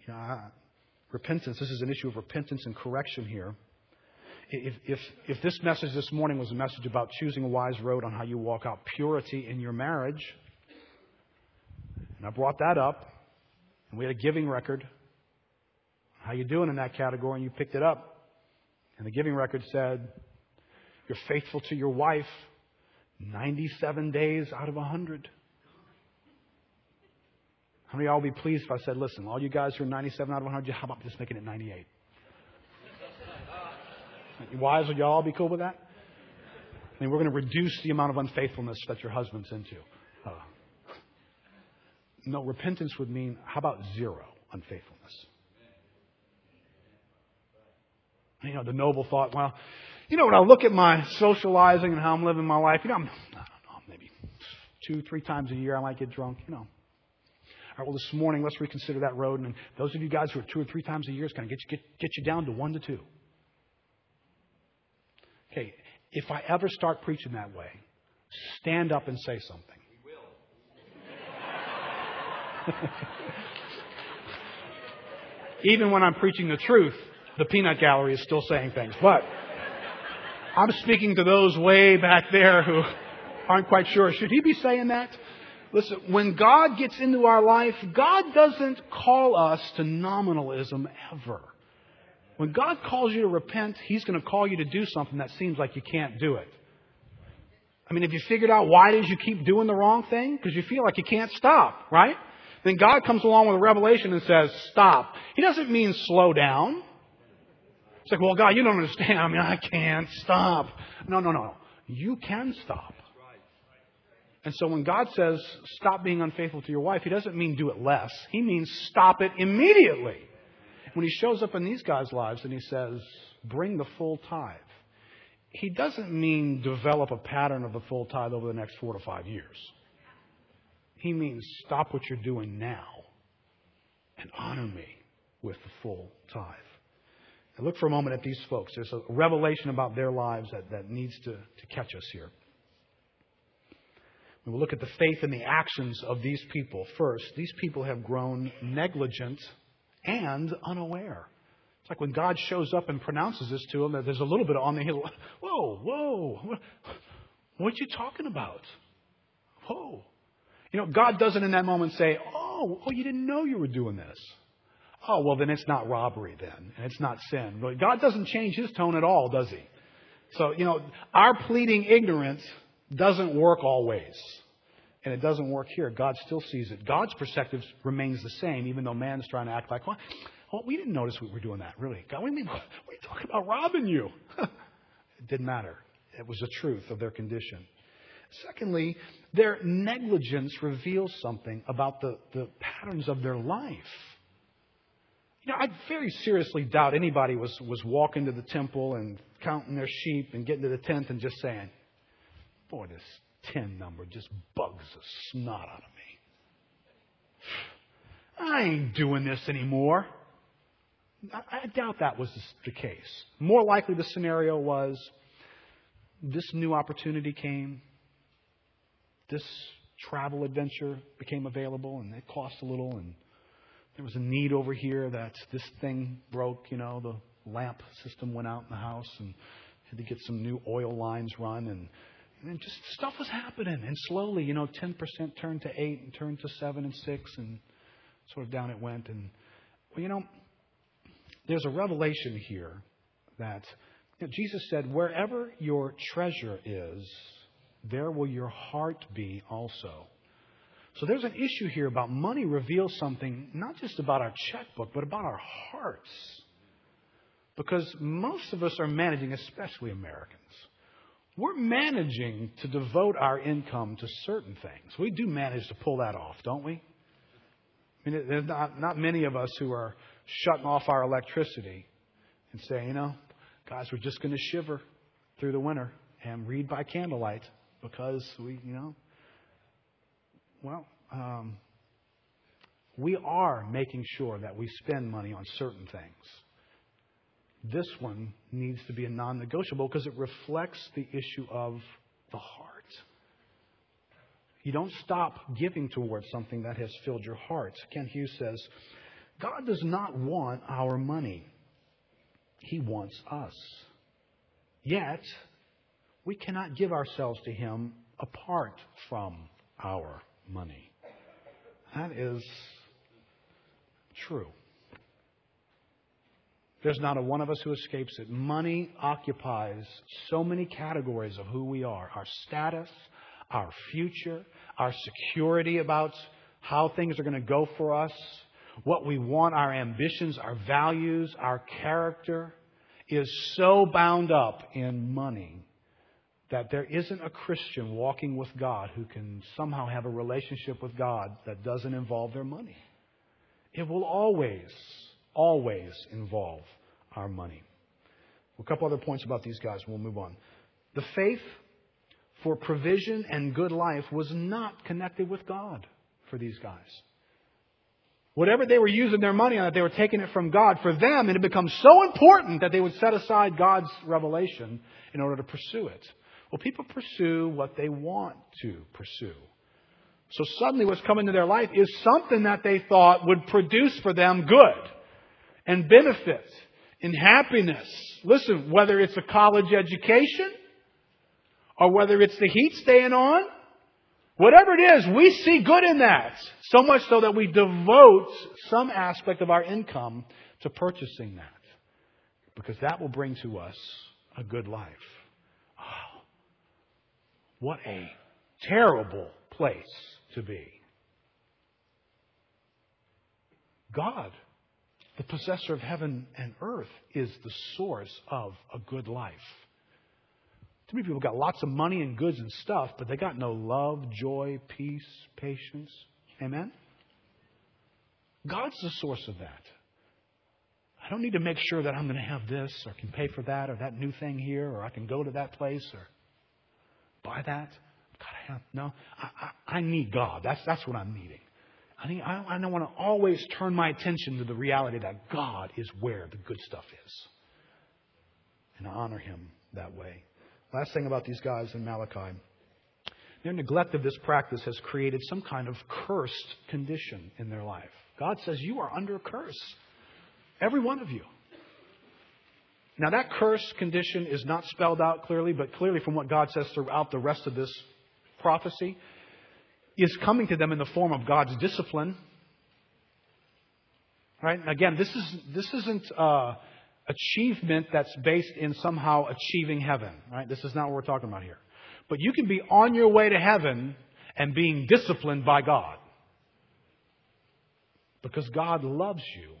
you know, I, repentance, this is an issue of repentance and correction here. If, if, if this message this morning was a message about choosing a wise road on how you walk out purity in your marriage, and I brought that up, and we had a giving record, how you doing in that category, and you picked it up, and the giving record said, you're faithful to your wife 97 days out of 100. How many of y'all would be pleased if I said, listen, all you guys who are 97 out of 100, how about just making it 98? Wives, would y'all be cool with that? I mean, we're going to reduce the amount of unfaithfulness that your husband's into. Uh, no, repentance would mean, how about zero unfaithfulness? You know, the noble thought, well, you know, when I look at my socializing and how I'm living my life, you know, I'm, I don't know, maybe two, three times a year I might get drunk, you know. All right, well, this morning, let's reconsider that road. And those of you guys who are two or three times a year, it's going to get you, get, get you down to one to two. Okay, if I ever start preaching that way, stand up and say something. (laughs) Even when I'm preaching the truth, the peanut gallery is still saying things. But I'm speaking to those way back there who aren't quite sure. Should he be saying that? Listen, when God gets into our life, God doesn't call us to nominalism ever. When God calls you to repent, He's going to call you to do something that seems like you can't do it. I mean, if you figured out why did you keep doing the wrong thing? Because you feel like you can't stop, right? Then God comes along with a revelation and says, stop. He doesn't mean slow down. It's like, well, God, you don't understand. (laughs) I mean, I can't stop. No, no, no. You can stop. And so when God says, stop being unfaithful to your wife, He doesn't mean do it less. He means stop it immediately. When He shows up in these guys' lives and He says, bring the full tithe, He doesn't mean develop a pattern of the full tithe over the next four to five years. He means stop what you're doing now and honor me with the full tithe. And look for a moment at these folks. There's a revelation about their lives that, that needs to, to catch us here. And we'll look at the faith and the actions of these people. First, these people have grown negligent and unaware. It's like when God shows up and pronounces this to them, that there's a little bit on the hill. (laughs) Whoa, whoa, what, what you talking about? Whoa. You know, God doesn't in that moment say, oh, oh, you didn't know you were doing this. Oh, well, then it's not robbery then, and it's not sin. But God doesn't change his tone at all, does he? So, you know, our pleading ignorance doesn't work always. And it doesn't work here. God still sees it. God's perspective remains the same, even though man's trying to act like, well, well we didn't notice we were doing that, really. God, what do you mean? (laughs) What are you talking about robbing you? (laughs) it didn't matter. It was the truth of their condition. Secondly, their negligence reveals something about the, the patterns of their life. You know, I very seriously doubt anybody was, was walking to the temple and counting their sheep and getting to the tenth and just saying, Boy, this 10 number just bugs the snot out of me. I ain't doing this anymore. I, I doubt that was the case. More likely, the scenario was this new opportunity came, this travel adventure became available, and it cost a little, and there was a need over here that this thing broke, you know, the lamp system went out in the house and had to get some new oil lines run and, and just stuff was happening. And slowly, you know, 10% turned to 8 and turned to 7 and 6 and sort of down it went. And, well, you know, there's a revelation here that you know, Jesus said, wherever your treasure is, there will your heart be also. So there's an issue here about money reveals something not just about our checkbook, but about our hearts. Because most of us are managing, especially Americans, we're managing to devote our income to certain things. We do manage to pull that off, don't we? I mean, there's not, not many of us who are shutting off our electricity and saying, you know, guys, we're just going to shiver through the winter and read by candlelight because we, you know, well, um, we are making sure that we spend money on certain things. This one needs to be a non negotiable because it reflects the issue of the heart. You don't stop giving towards something that has filled your heart. Kent Hughes says, God does not want our money, He wants us. Yet, we cannot give ourselves to Him apart from our money. That is true. There's not a one of us who escapes it. Money occupies so many categories of who we are our status, our future, our security about how things are going to go for us, what we want, our ambitions, our values, our character is so bound up in money that there isn't a Christian walking with God who can somehow have a relationship with God that doesn't involve their money. It will always, always involve our money. A couple other points about these guys, we'll move on. The faith for provision and good life was not connected with God for these guys. Whatever they were using their money on, they were taking it from God, for them it had become so important that they would set aside God's revelation in order to pursue it. Well, people pursue what they want to pursue. So suddenly what's come into their life is something that they thought would produce for them good and benefit and happiness. Listen, whether it's a college education or whether it's the heat staying on, whatever it is, we see good in that. So much so that we devote some aspect of our income to purchasing that. Because that will bring to us a good life. What a terrible place to be. God, the possessor of heaven and earth, is the source of a good life. Too many people got lots of money and goods and stuff, but they got no love, joy, peace, patience. Amen? God's the source of that. I don't need to make sure that I'm going to have this or can pay for that or that new thing here or I can go to that place or buy that. God, I have, no, I, I, I need God. That's, that's what I'm needing. I, need, I, I want to always turn my attention to the reality that God is where the good stuff is. And I honor Him that way. Last thing about these guys in Malachi. Their neglect of this practice has created some kind of cursed condition in their life. God says, You are under a curse. Every one of you. Now, that curse condition is not spelled out clearly, but clearly from what God says throughout the rest of this prophecy, is coming to them in the form of God's discipline. Right? Again, this, is, this isn't. Uh, achievement that's based in somehow achieving heaven. Right? This is not what we're talking about here. But you can be on your way to heaven and being disciplined by God. Because God loves you.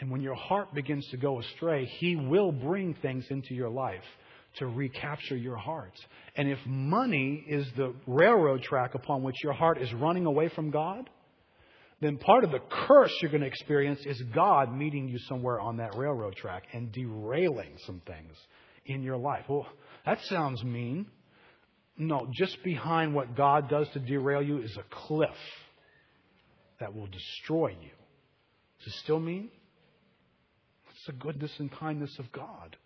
And when your heart begins to go astray, He will bring things into your life to recapture your heart. And if money is the railroad track upon which your heart is running away from God, then part of the curse you're going to experience is God meeting you somewhere on that railroad track and derailing some things in your life. Well, that sounds mean. No, just behind what God does to derail you is a cliff that will destroy you. Does it still mean? It's the goodness and kindness of God.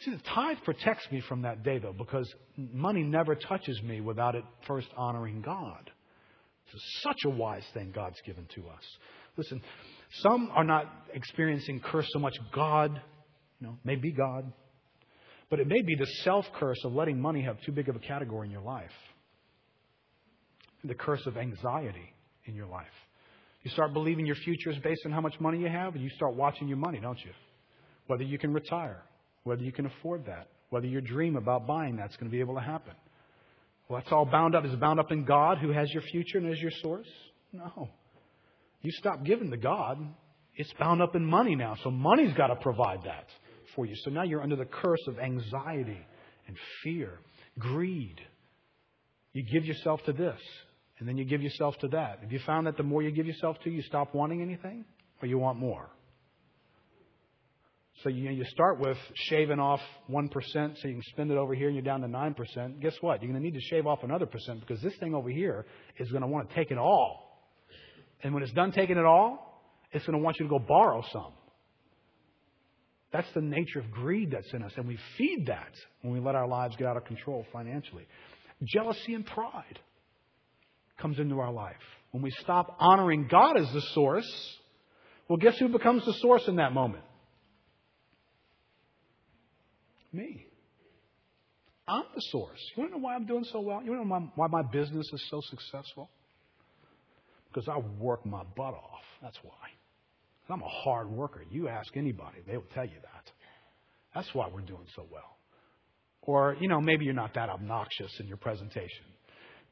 See, the tithe protects me from that day, though, because money never touches me without it first honoring God. This is such a wise thing God's given to us. Listen, some are not experiencing curse so much God, you know, may be God, but it may be the self curse of letting money have too big of a category in your life. The curse of anxiety in your life. You start believing your future is based on how much money you have, and you start watching your money, don't you? Whether you can retire, whether you can afford that, whether your dream about buying that's going to be able to happen. Well, that's all bound up. Is it bound up in God who has your future and is your source? No. You stop giving to God, it's bound up in money now. So money's got to provide that for you. So now you're under the curse of anxiety and fear, greed. You give yourself to this And then you give yourself to that. Have you found that the more you give yourself to, you stop wanting anything or you want more? So you, you start with shaving off 1% so you can spend it over here and you're down to 9%. Guess what? You're going to need to shave off another percent because this thing over here is going to want to take it all. And when it's done taking it all, it's going to want you to go borrow some. That's the nature of greed that's in us. And we feed that when we let our lives get out of control financially. Jealousy and pride comes into our life. When we stop honoring God as the source, well, guess who becomes the source in that moment? Me. I'm the source. You want to know why I'm doing so well? You want to know why my business is so successful? Because I work my butt off. That's why. I'm a hard worker. You ask anybody, they will tell you that. That's why we're doing so well. Or, you know, maybe you're not that obnoxious in your presentation.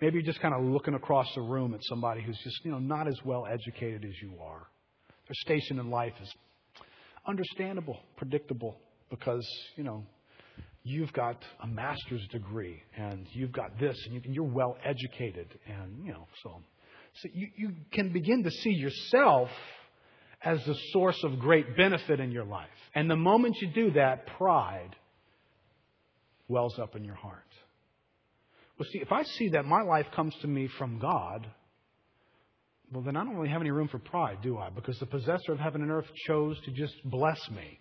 Maybe you're just kind of looking across the room at somebody who's just, you know, not as well educated as you are. Their station in life is understandable, predictable, because, you know, you've got a master's degree and you've got this and you're well educated and you know so so you, you can begin to see yourself as the source of great benefit in your life. And the moment you do that pride wells up in your heart. Well see if i see that my life comes to me from god well then i don't really have any room for pride do i? Because the possessor of heaven and earth chose to just bless me.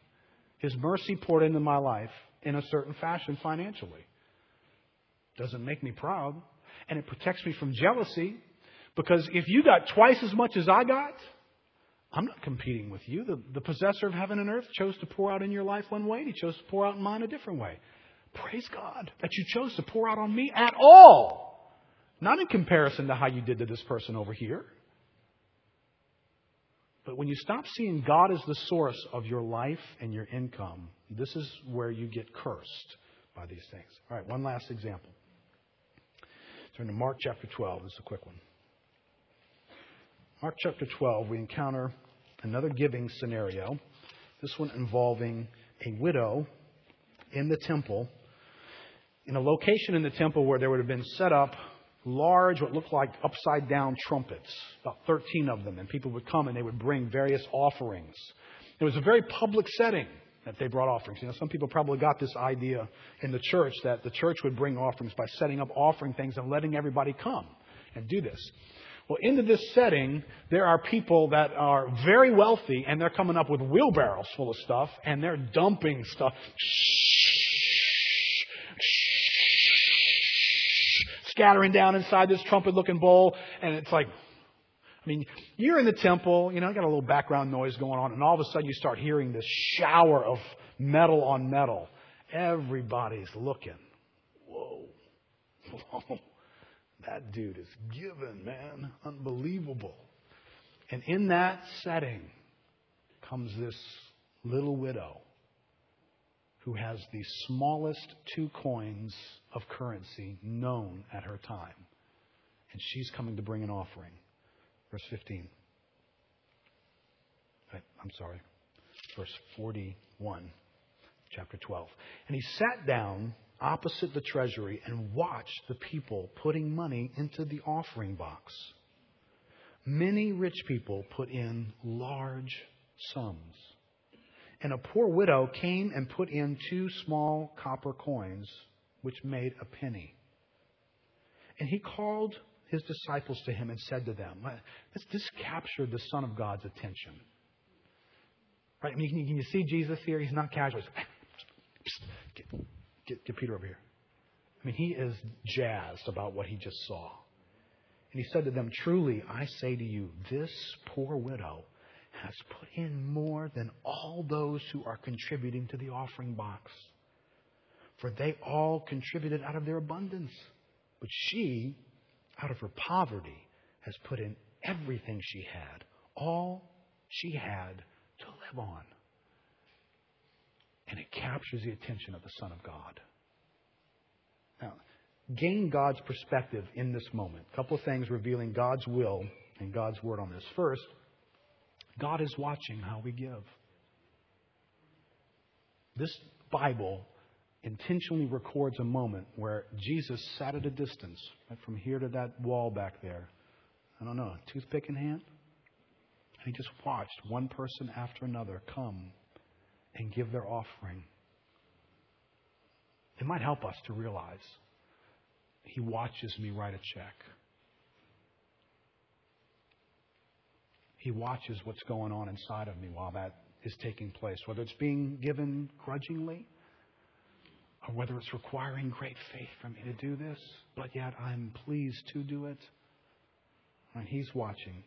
His mercy poured into my life in a certain fashion financially. Doesn't make me proud. And it protects me from jealousy because if you got twice as much as I got, I'm not competing with you. The, the possessor of heaven and earth chose to pour out in your life one way, and he chose to pour out in mine a different way. Praise God that you chose to pour out on me at all. Not in comparison to how you did to this person over here. But when you stop seeing God as the source of your life and your income, this is where you get cursed by these things. All right, one last example. Turn to Mark chapter 12. This is a quick one. Mark chapter 12, we encounter another giving scenario. This one involving a widow in the temple, in a location in the temple where there would have been set up large, what looked like upside down trumpets, about 13 of them, and people would come and they would bring various offerings. It was a very public setting that they brought offerings. You know, some people probably got this idea in the church that the church would bring offerings by setting up offering things and letting everybody come and do this. Well, into this setting, there are people that are very wealthy and they're coming up with wheelbarrows full of stuff and they're dumping stuff. Scattering down inside this trumpet looking bowl. And it's like, I mean, you're in the temple, you know, got a little background noise going on, and all of a sudden you start hearing this shower of metal on metal. Everybody's looking. Whoa. Whoa. That dude is given, man. Unbelievable. And in that setting comes this little widow who has the smallest two coins of currency known at her time. And she's coming to bring an offering. Verse 15. I'm sorry. Verse 41, chapter 12. And he sat down opposite the treasury and watched the people putting money into the offering box. Many rich people put in large sums. And a poor widow came and put in two small copper coins, which made a penny. And he called his disciples to him and said to them, this, this captured the Son of God's attention. Right? I mean, can, you see Jesus here? He's not casual. Get, get, get Peter over here. I mean, he is jazzed about what he just saw. And he said to them, Truly, I say to you, this poor widow has put in more than all those who are contributing to the offering box. For they all contributed out of their abundance. But she out of her poverty, has put in everything she had, all she had to live on. And it captures the attention of the Son of God. Now, gain God's perspective in this moment. A couple of things revealing God's will and God's word on this. First, God is watching how we give. This Bible intentionally records a moment where Jesus sat at a distance, right, from here to that wall back there, I don't know, toothpick in hand. And he just watched one person after another come and give their offering. It might help us to realize he watches me write a check. He watches what's going on inside of me while that is taking place, whether it's being given grudgingly or whether it's requiring great faith for me to do this, but yet I'm pleased to do it. And He's watching.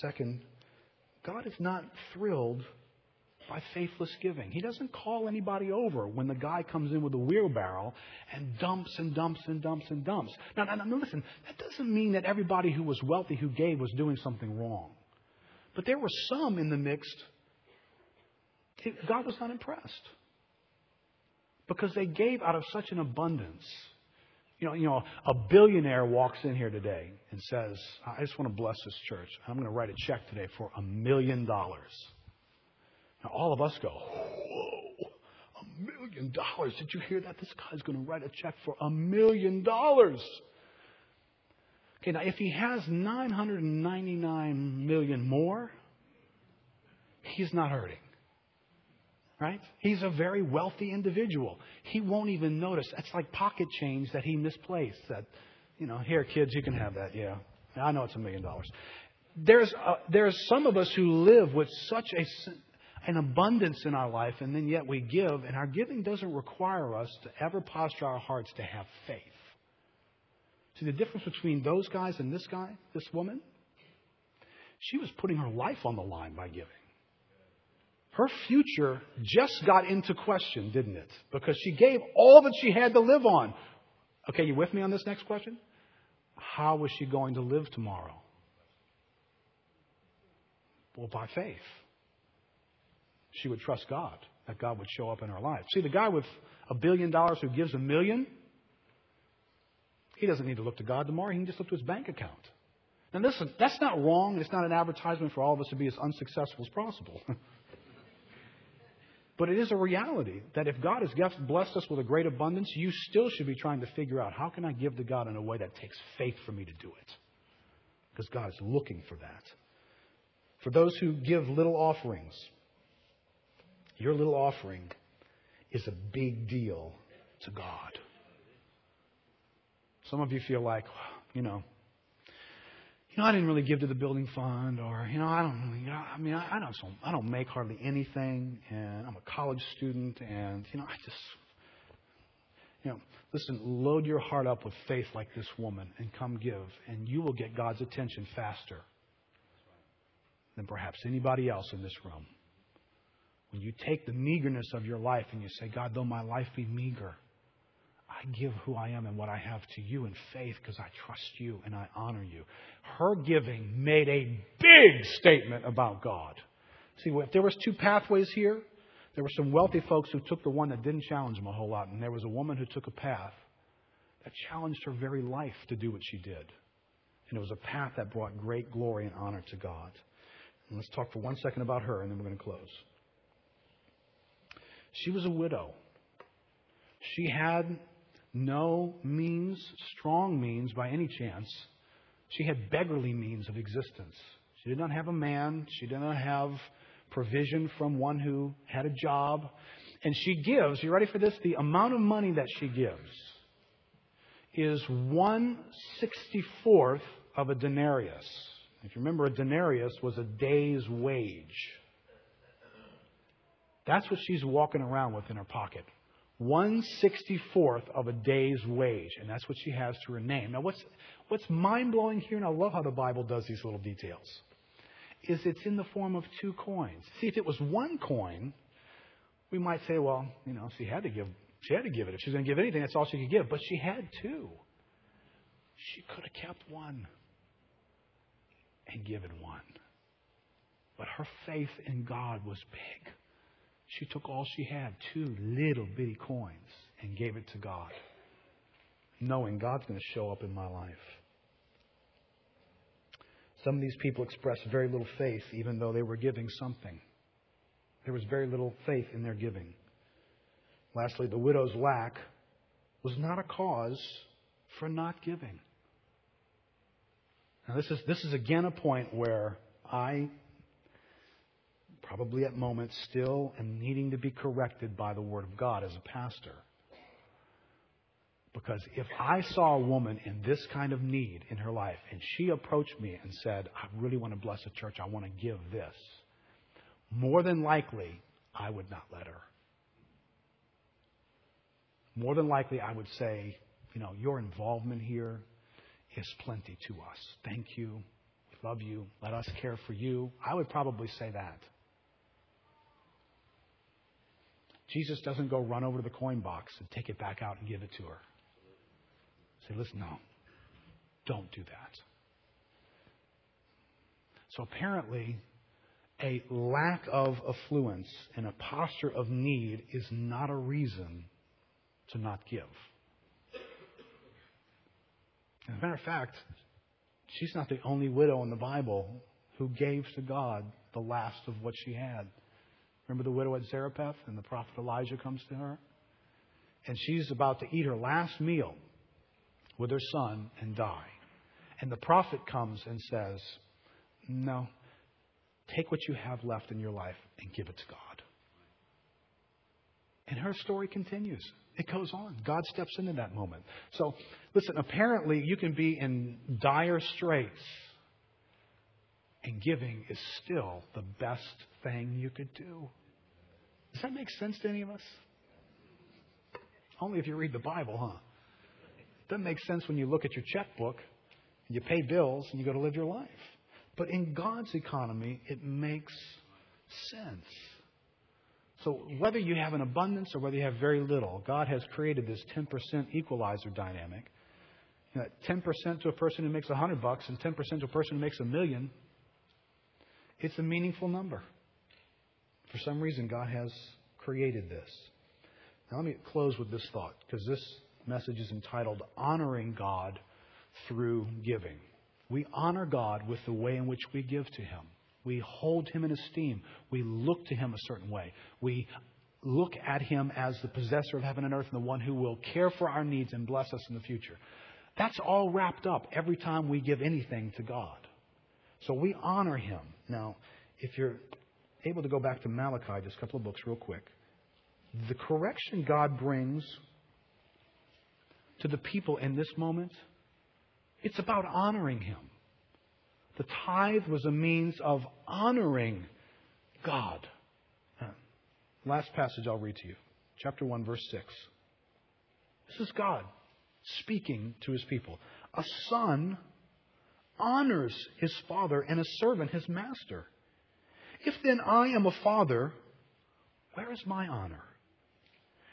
Second, God is not thrilled by faithless giving. He doesn't call anybody over when the guy comes in with a wheelbarrow and dumps and dumps and dumps and dumps. Now, now, now, listen, that doesn't mean that everybody who was wealthy who gave was doing something wrong. But there were some in the mix. God was not impressed because they gave out of such an abundance. You know, you know, a billionaire walks in here today and says, "I just want to bless this church. I'm going to write a check today for a million dollars." Now, all of us go, "Whoa, a million dollars! Did you hear that? This guy's going to write a check for a million dollars." Okay, now if he has 999 million more, he's not hurting. Right? He's a very wealthy individual. He won't even notice. That's like pocket change that he misplaced. That, you know, here, kids, you can have that. Yeah. I know it's a million dollars. There's, uh, there's some of us who live with such a, an abundance in our life, and then yet we give, and our giving doesn't require us to ever posture our hearts to have faith. See the difference between those guys and this guy, this woman? She was putting her life on the line by giving. Her future just got into question, didn't it? Because she gave all that she had to live on. Okay, you with me on this next question? How was she going to live tomorrow? Well, by faith. She would trust God, that God would show up in her life. See, the guy with a billion dollars who gives a million, he doesn't need to look to God tomorrow. He can just look to his bank account. Now, listen, that's not wrong. It's not an advertisement for all of us to be as unsuccessful as possible. (laughs) But it is a reality that if God has blessed us with a great abundance, you still should be trying to figure out how can I give to God in a way that takes faith for me to do it? Because God is looking for that. For those who give little offerings, your little offering is a big deal to God. Some of you feel like, you know, you know, I didn't really give to the building fund, or you know, I don't really. You know, I mean, I, I don't. I don't make hardly anything, and I'm a college student, and you know, I just, you know, listen. Load your heart up with faith like this woman, and come give, and you will get God's attention faster than perhaps anybody else in this room. When you take the meagerness of your life and you say, God, though my life be meager, I give who I am and what I have to you in faith because I trust you and I honor you. Her giving made a big statement about God. See, if there was two pathways here, there were some wealthy folks who took the one that didn't challenge them a whole lot, and there was a woman who took a path that challenged her very life to do what she did. And it was a path that brought great glory and honor to God. And let's talk for one second about her, and then we're going to close. She was a widow. She had no means, strong means by any chance. She had beggarly means of existence. She did not have a man. She did not have provision from one who had a job. And she gives, you ready for this? The amount of money that she gives is one sixty fourth of a denarius. If you remember, a denarius was a day's wage. That's what she's walking around with in her pocket. 164th of a day's wage, and that's what she has to her name. Now, what's, what's mind blowing here, and I love how the Bible does these little details, is it's in the form of two coins. See, if it was one coin, we might say, well, you know, she had to give, she had to give it. If she's going to give anything, that's all she could give. But she had two. She could have kept one and given one. But her faith in God was big. She took all she had, two little bitty coins, and gave it to God, knowing God's going to show up in my life. Some of these people expressed very little faith, even though they were giving something. There was very little faith in their giving. Lastly, the widow's lack was not a cause for not giving. Now, this is, this is again a point where I, probably at moments, still am needing to be corrected by the Word of God as a pastor. Because if I saw a woman in this kind of need in her life and she approached me and said, I really want to bless a church, I want to give this, more than likely, I would not let her. More than likely, I would say, you know, your involvement here is plenty to us. Thank you. We love you. Let us care for you. I would probably say that. Jesus doesn't go run over to the coin box and take it back out and give it to her. Say, listen, no, don't do that. So apparently, a lack of affluence and a posture of need is not a reason to not give. As a matter of fact, she's not the only widow in the Bible who gave to God the last of what she had. Remember the widow at Zarephath and the prophet Elijah comes to her? And she's about to eat her last meal with her son and die. And the prophet comes and says, No, take what you have left in your life and give it to God. And her story continues. It goes on. God steps into that moment. So, listen, apparently you can be in dire straits, and giving is still the best thing you could do. Does that make sense to any of us? Only if you read the Bible, huh? It doesn't make sense when you look at your checkbook and you pay bills and you go to live your life. But in God's economy, it makes sense. So whether you have an abundance or whether you have very little, God has created this 10% equalizer dynamic. You know, 10% to a person who makes 100 bucks and 10% to a person who makes a million, it's a meaningful number. For some reason, God has created this. Now, let me close with this thought because this message is entitled Honoring God Through Giving. We honor God with the way in which we give to Him. We hold him in esteem. We look to him a certain way. We look at him as the possessor of heaven and earth and the one who will care for our needs and bless us in the future. That's all wrapped up every time we give anything to God. So we honor him. Now, if you're able to go back to Malachi, just a couple of books real quick. The correction God brings to the people in this moment, it's about honoring him. The tithe was a means of honoring God. Last passage I'll read to you. Chapter 1, verse 6. This is God speaking to his people. A son honors his father, and a servant his master. If then I am a father, where is my honor?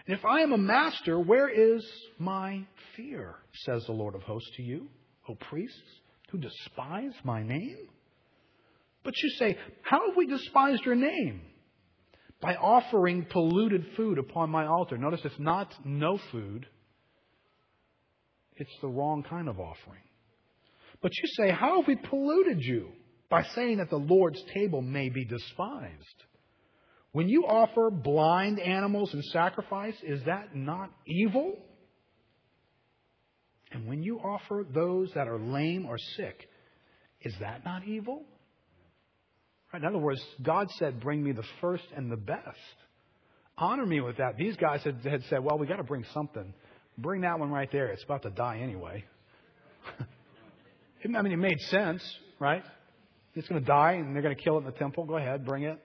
And if I am a master, where is my fear? Says the Lord of hosts to you, O priests who despise my name? But you say, How have we despised your name? By offering polluted food upon my altar. Notice it's not no food, it's the wrong kind of offering. But you say, How have we polluted you? By saying that the Lord's table may be despised. When you offer blind animals in sacrifice, is that not evil? And when you offer those that are lame or sick, is that not evil? In other words, God said, Bring me the first and the best. Honor me with that. These guys had, had said, Well, we've got to bring something. Bring that one right there. It's about to die anyway. (laughs) I mean, it made sense, right? It's going to die and they're going to kill it in the temple. Go ahead, bring it.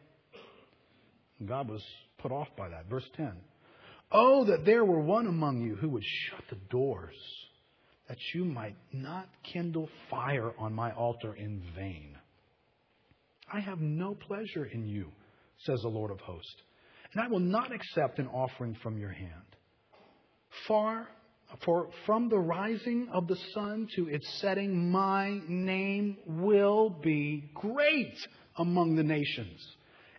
God was put off by that. Verse 10. Oh, that there were one among you who would shut the doors that you might not kindle fire on my altar in vain. I have no pleasure in you, says the Lord of hosts, and I will not accept an offering from your hand. Far for from the rising of the sun to its setting, my name will be great among the nations.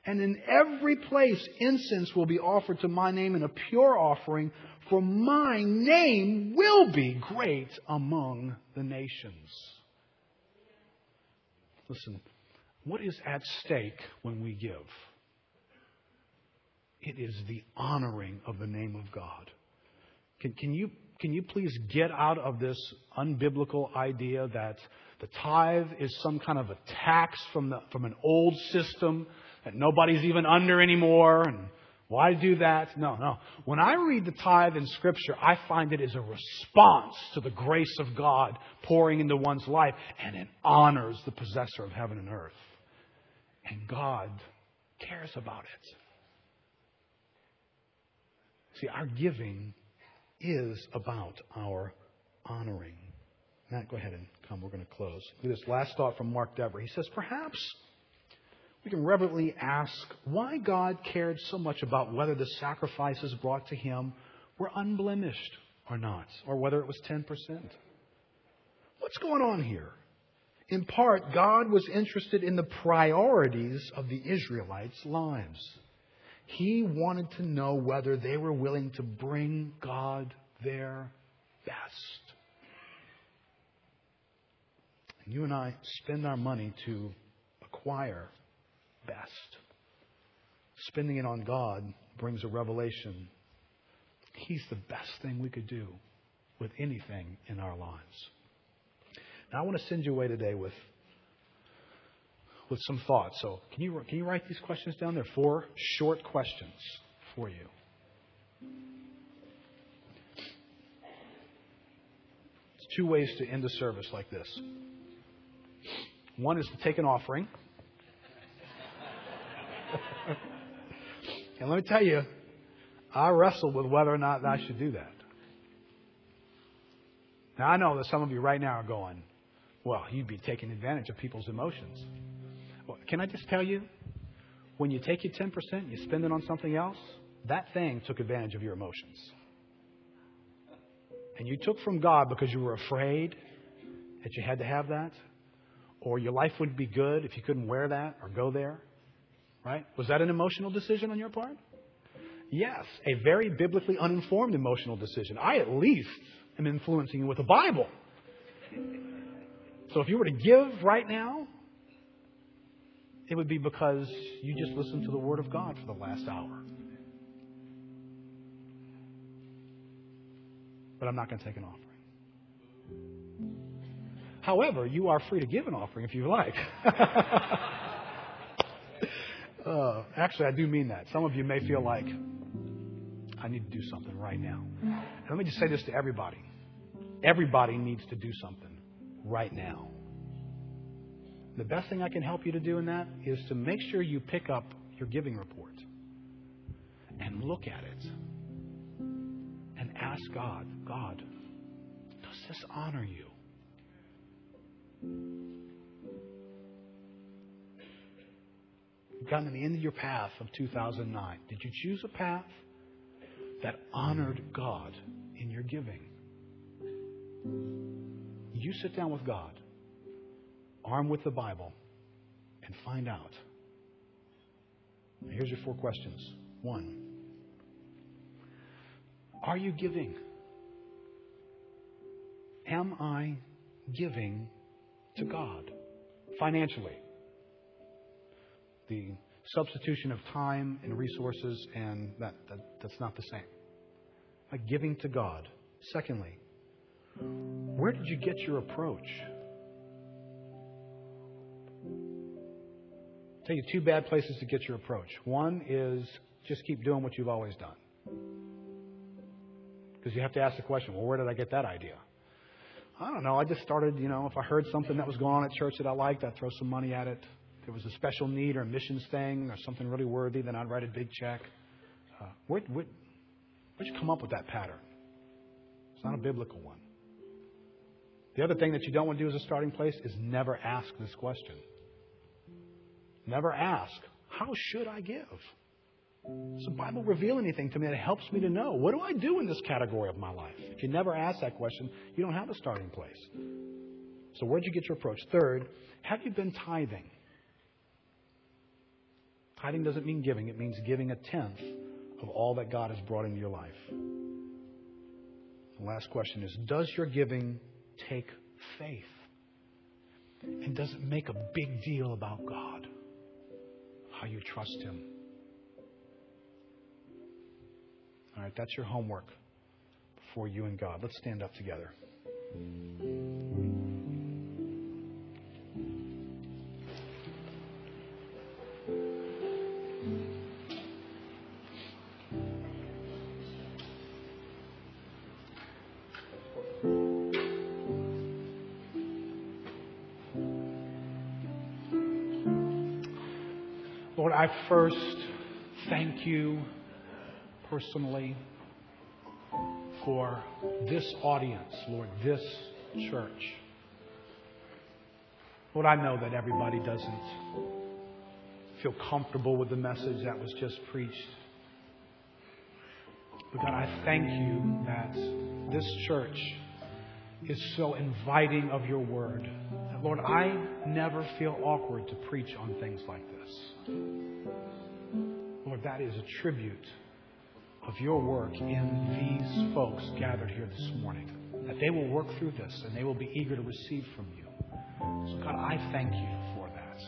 And in every place, incense will be offered to my name in a pure offering, for my name will be great among the nations. Listen, what is at stake when we give? It is the honoring of the name of God. Can, can, you, can you please get out of this unbiblical idea that the tithe is some kind of a tax from, the, from an old system that nobody's even under anymore. And why do that? No, no. When I read the tithe in Scripture, I find it is a response to the grace of God pouring into one's life, and it honors the possessor of heaven and earth. And God cares about it. See, our giving is about our honoring. Matt, go ahead and come. We're going to close. Look at this last thought from Mark Dever. He says, Perhaps we can reverently ask why God cared so much about whether the sacrifices brought to Him were unblemished or not, or whether it was 10%. What's going on here? In part, God was interested in the priorities of the Israelites' lives. He wanted to know whether they were willing to bring God their best. And you and I spend our money to acquire best. Spending it on God brings a revelation. He's the best thing we could do with anything in our lives. Now, I want to send you away today with, with some thoughts. So, can you, can you write these questions down? There are four short questions for you. It's two ways to end a service like this. One is to take an offering. (laughs) and let me tell you, I wrestled with whether or not I should do that. Now, I know that some of you right now are going, well, you'd be taking advantage of people's emotions. Can I just tell you, when you take your 10%, and you spend it on something else, that thing took advantage of your emotions. And you took from God because you were afraid that you had to have that, or your life would be good if you couldn't wear that or go there. Right? Was that an emotional decision on your part? Yes, a very biblically uninformed emotional decision. I at least am influencing you with the Bible. So if you were to give right now, it would be because you just listened to the Word of God for the last hour. But I'm not going to take an offering. However, you are free to give an offering if you like. (laughs) uh, actually, I do mean that. Some of you may feel like, I need to do something right now. And let me just say this to everybody everybody needs to do something right now. The best thing I can help you to do in that is to make sure you pick up your giving report and look at it and ask God, God, does this honor you? You've gotten to the end of your path of 2009. Did you choose a path that honored God in your giving? You sit down with God, armed with the Bible, and find out. Here's your four questions. One, are you giving? Am I giving to God financially? The substitution of time and resources, and that, that that's not the same. Like giving to God. Secondly, where did you get your approach? Tell you two bad places to get your approach. One is just keep doing what you've always done. Because you have to ask the question, well, where did I get that idea? I don't know. I just started, you know, if I heard something that was going on at church that I liked, I'd throw some money at it. If there was a special need or a missions thing or something really worthy, then I'd write a big check. Uh, where, where, where'd you come up with that pattern? It's not a biblical one. The other thing that you don't want to do as a starting place is never ask this question. Never ask, how should I give? Does the Bible reveal anything to me that helps me to know? What do I do in this category of my life? If you never ask that question, you don't have a starting place. So, where'd you get your approach? Third, have you been tithing? Tithing doesn't mean giving, it means giving a tenth of all that God has brought into your life. The last question is Does your giving take faith? And does it make a big deal about God? How you trust Him? All right, that's your homework before you and God. Let's stand up together. I first thank you personally for this audience, Lord, this church. Lord, I know that everybody doesn't feel comfortable with the message that was just preached. But God, I thank you that this church is so inviting of your word. Lord, I never feel awkward to preach on things like this. Lord, that is a tribute of your work in these folks gathered here this morning. That they will work through this and they will be eager to receive from you. So, God, I thank you for that.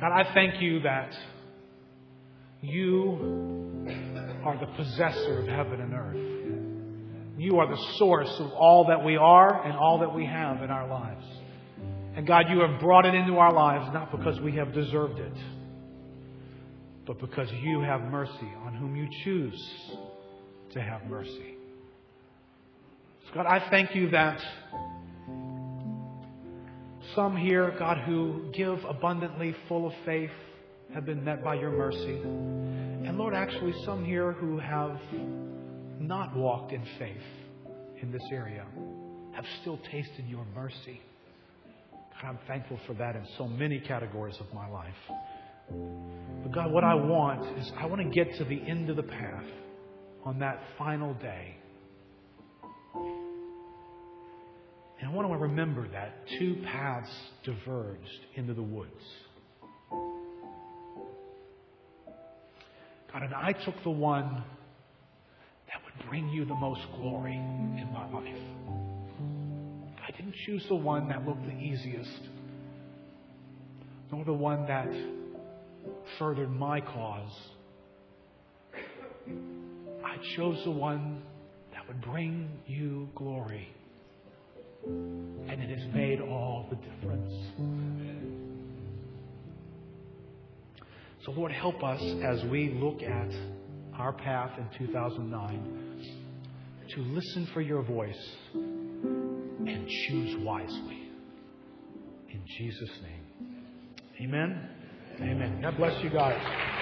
God, I thank you that you are the possessor of heaven and earth. You are the source of all that we are and all that we have in our lives. And God, you have brought it into our lives not because we have deserved it, but because you have mercy on whom you choose to have mercy. So God, I thank you that some here, God, who give abundantly, full of faith, have been met by your mercy. And Lord, actually, some here who have not walked in faith in this area have still tasted your mercy. I'm thankful for that in so many categories of my life. But God, what I want is I want to get to the end of the path on that final day. And I want to remember that two paths diverged into the woods. God, and I took the one that would bring you the most glory in my life. Didn't choose the one that looked the easiest, nor the one that furthered my cause. I chose the one that would bring you glory. And it has made all the difference. So, Lord, help us as we look at our path in 2009 to listen for your voice and choose wisely. In Jesus' name. Amen. Amen. God bless you guys.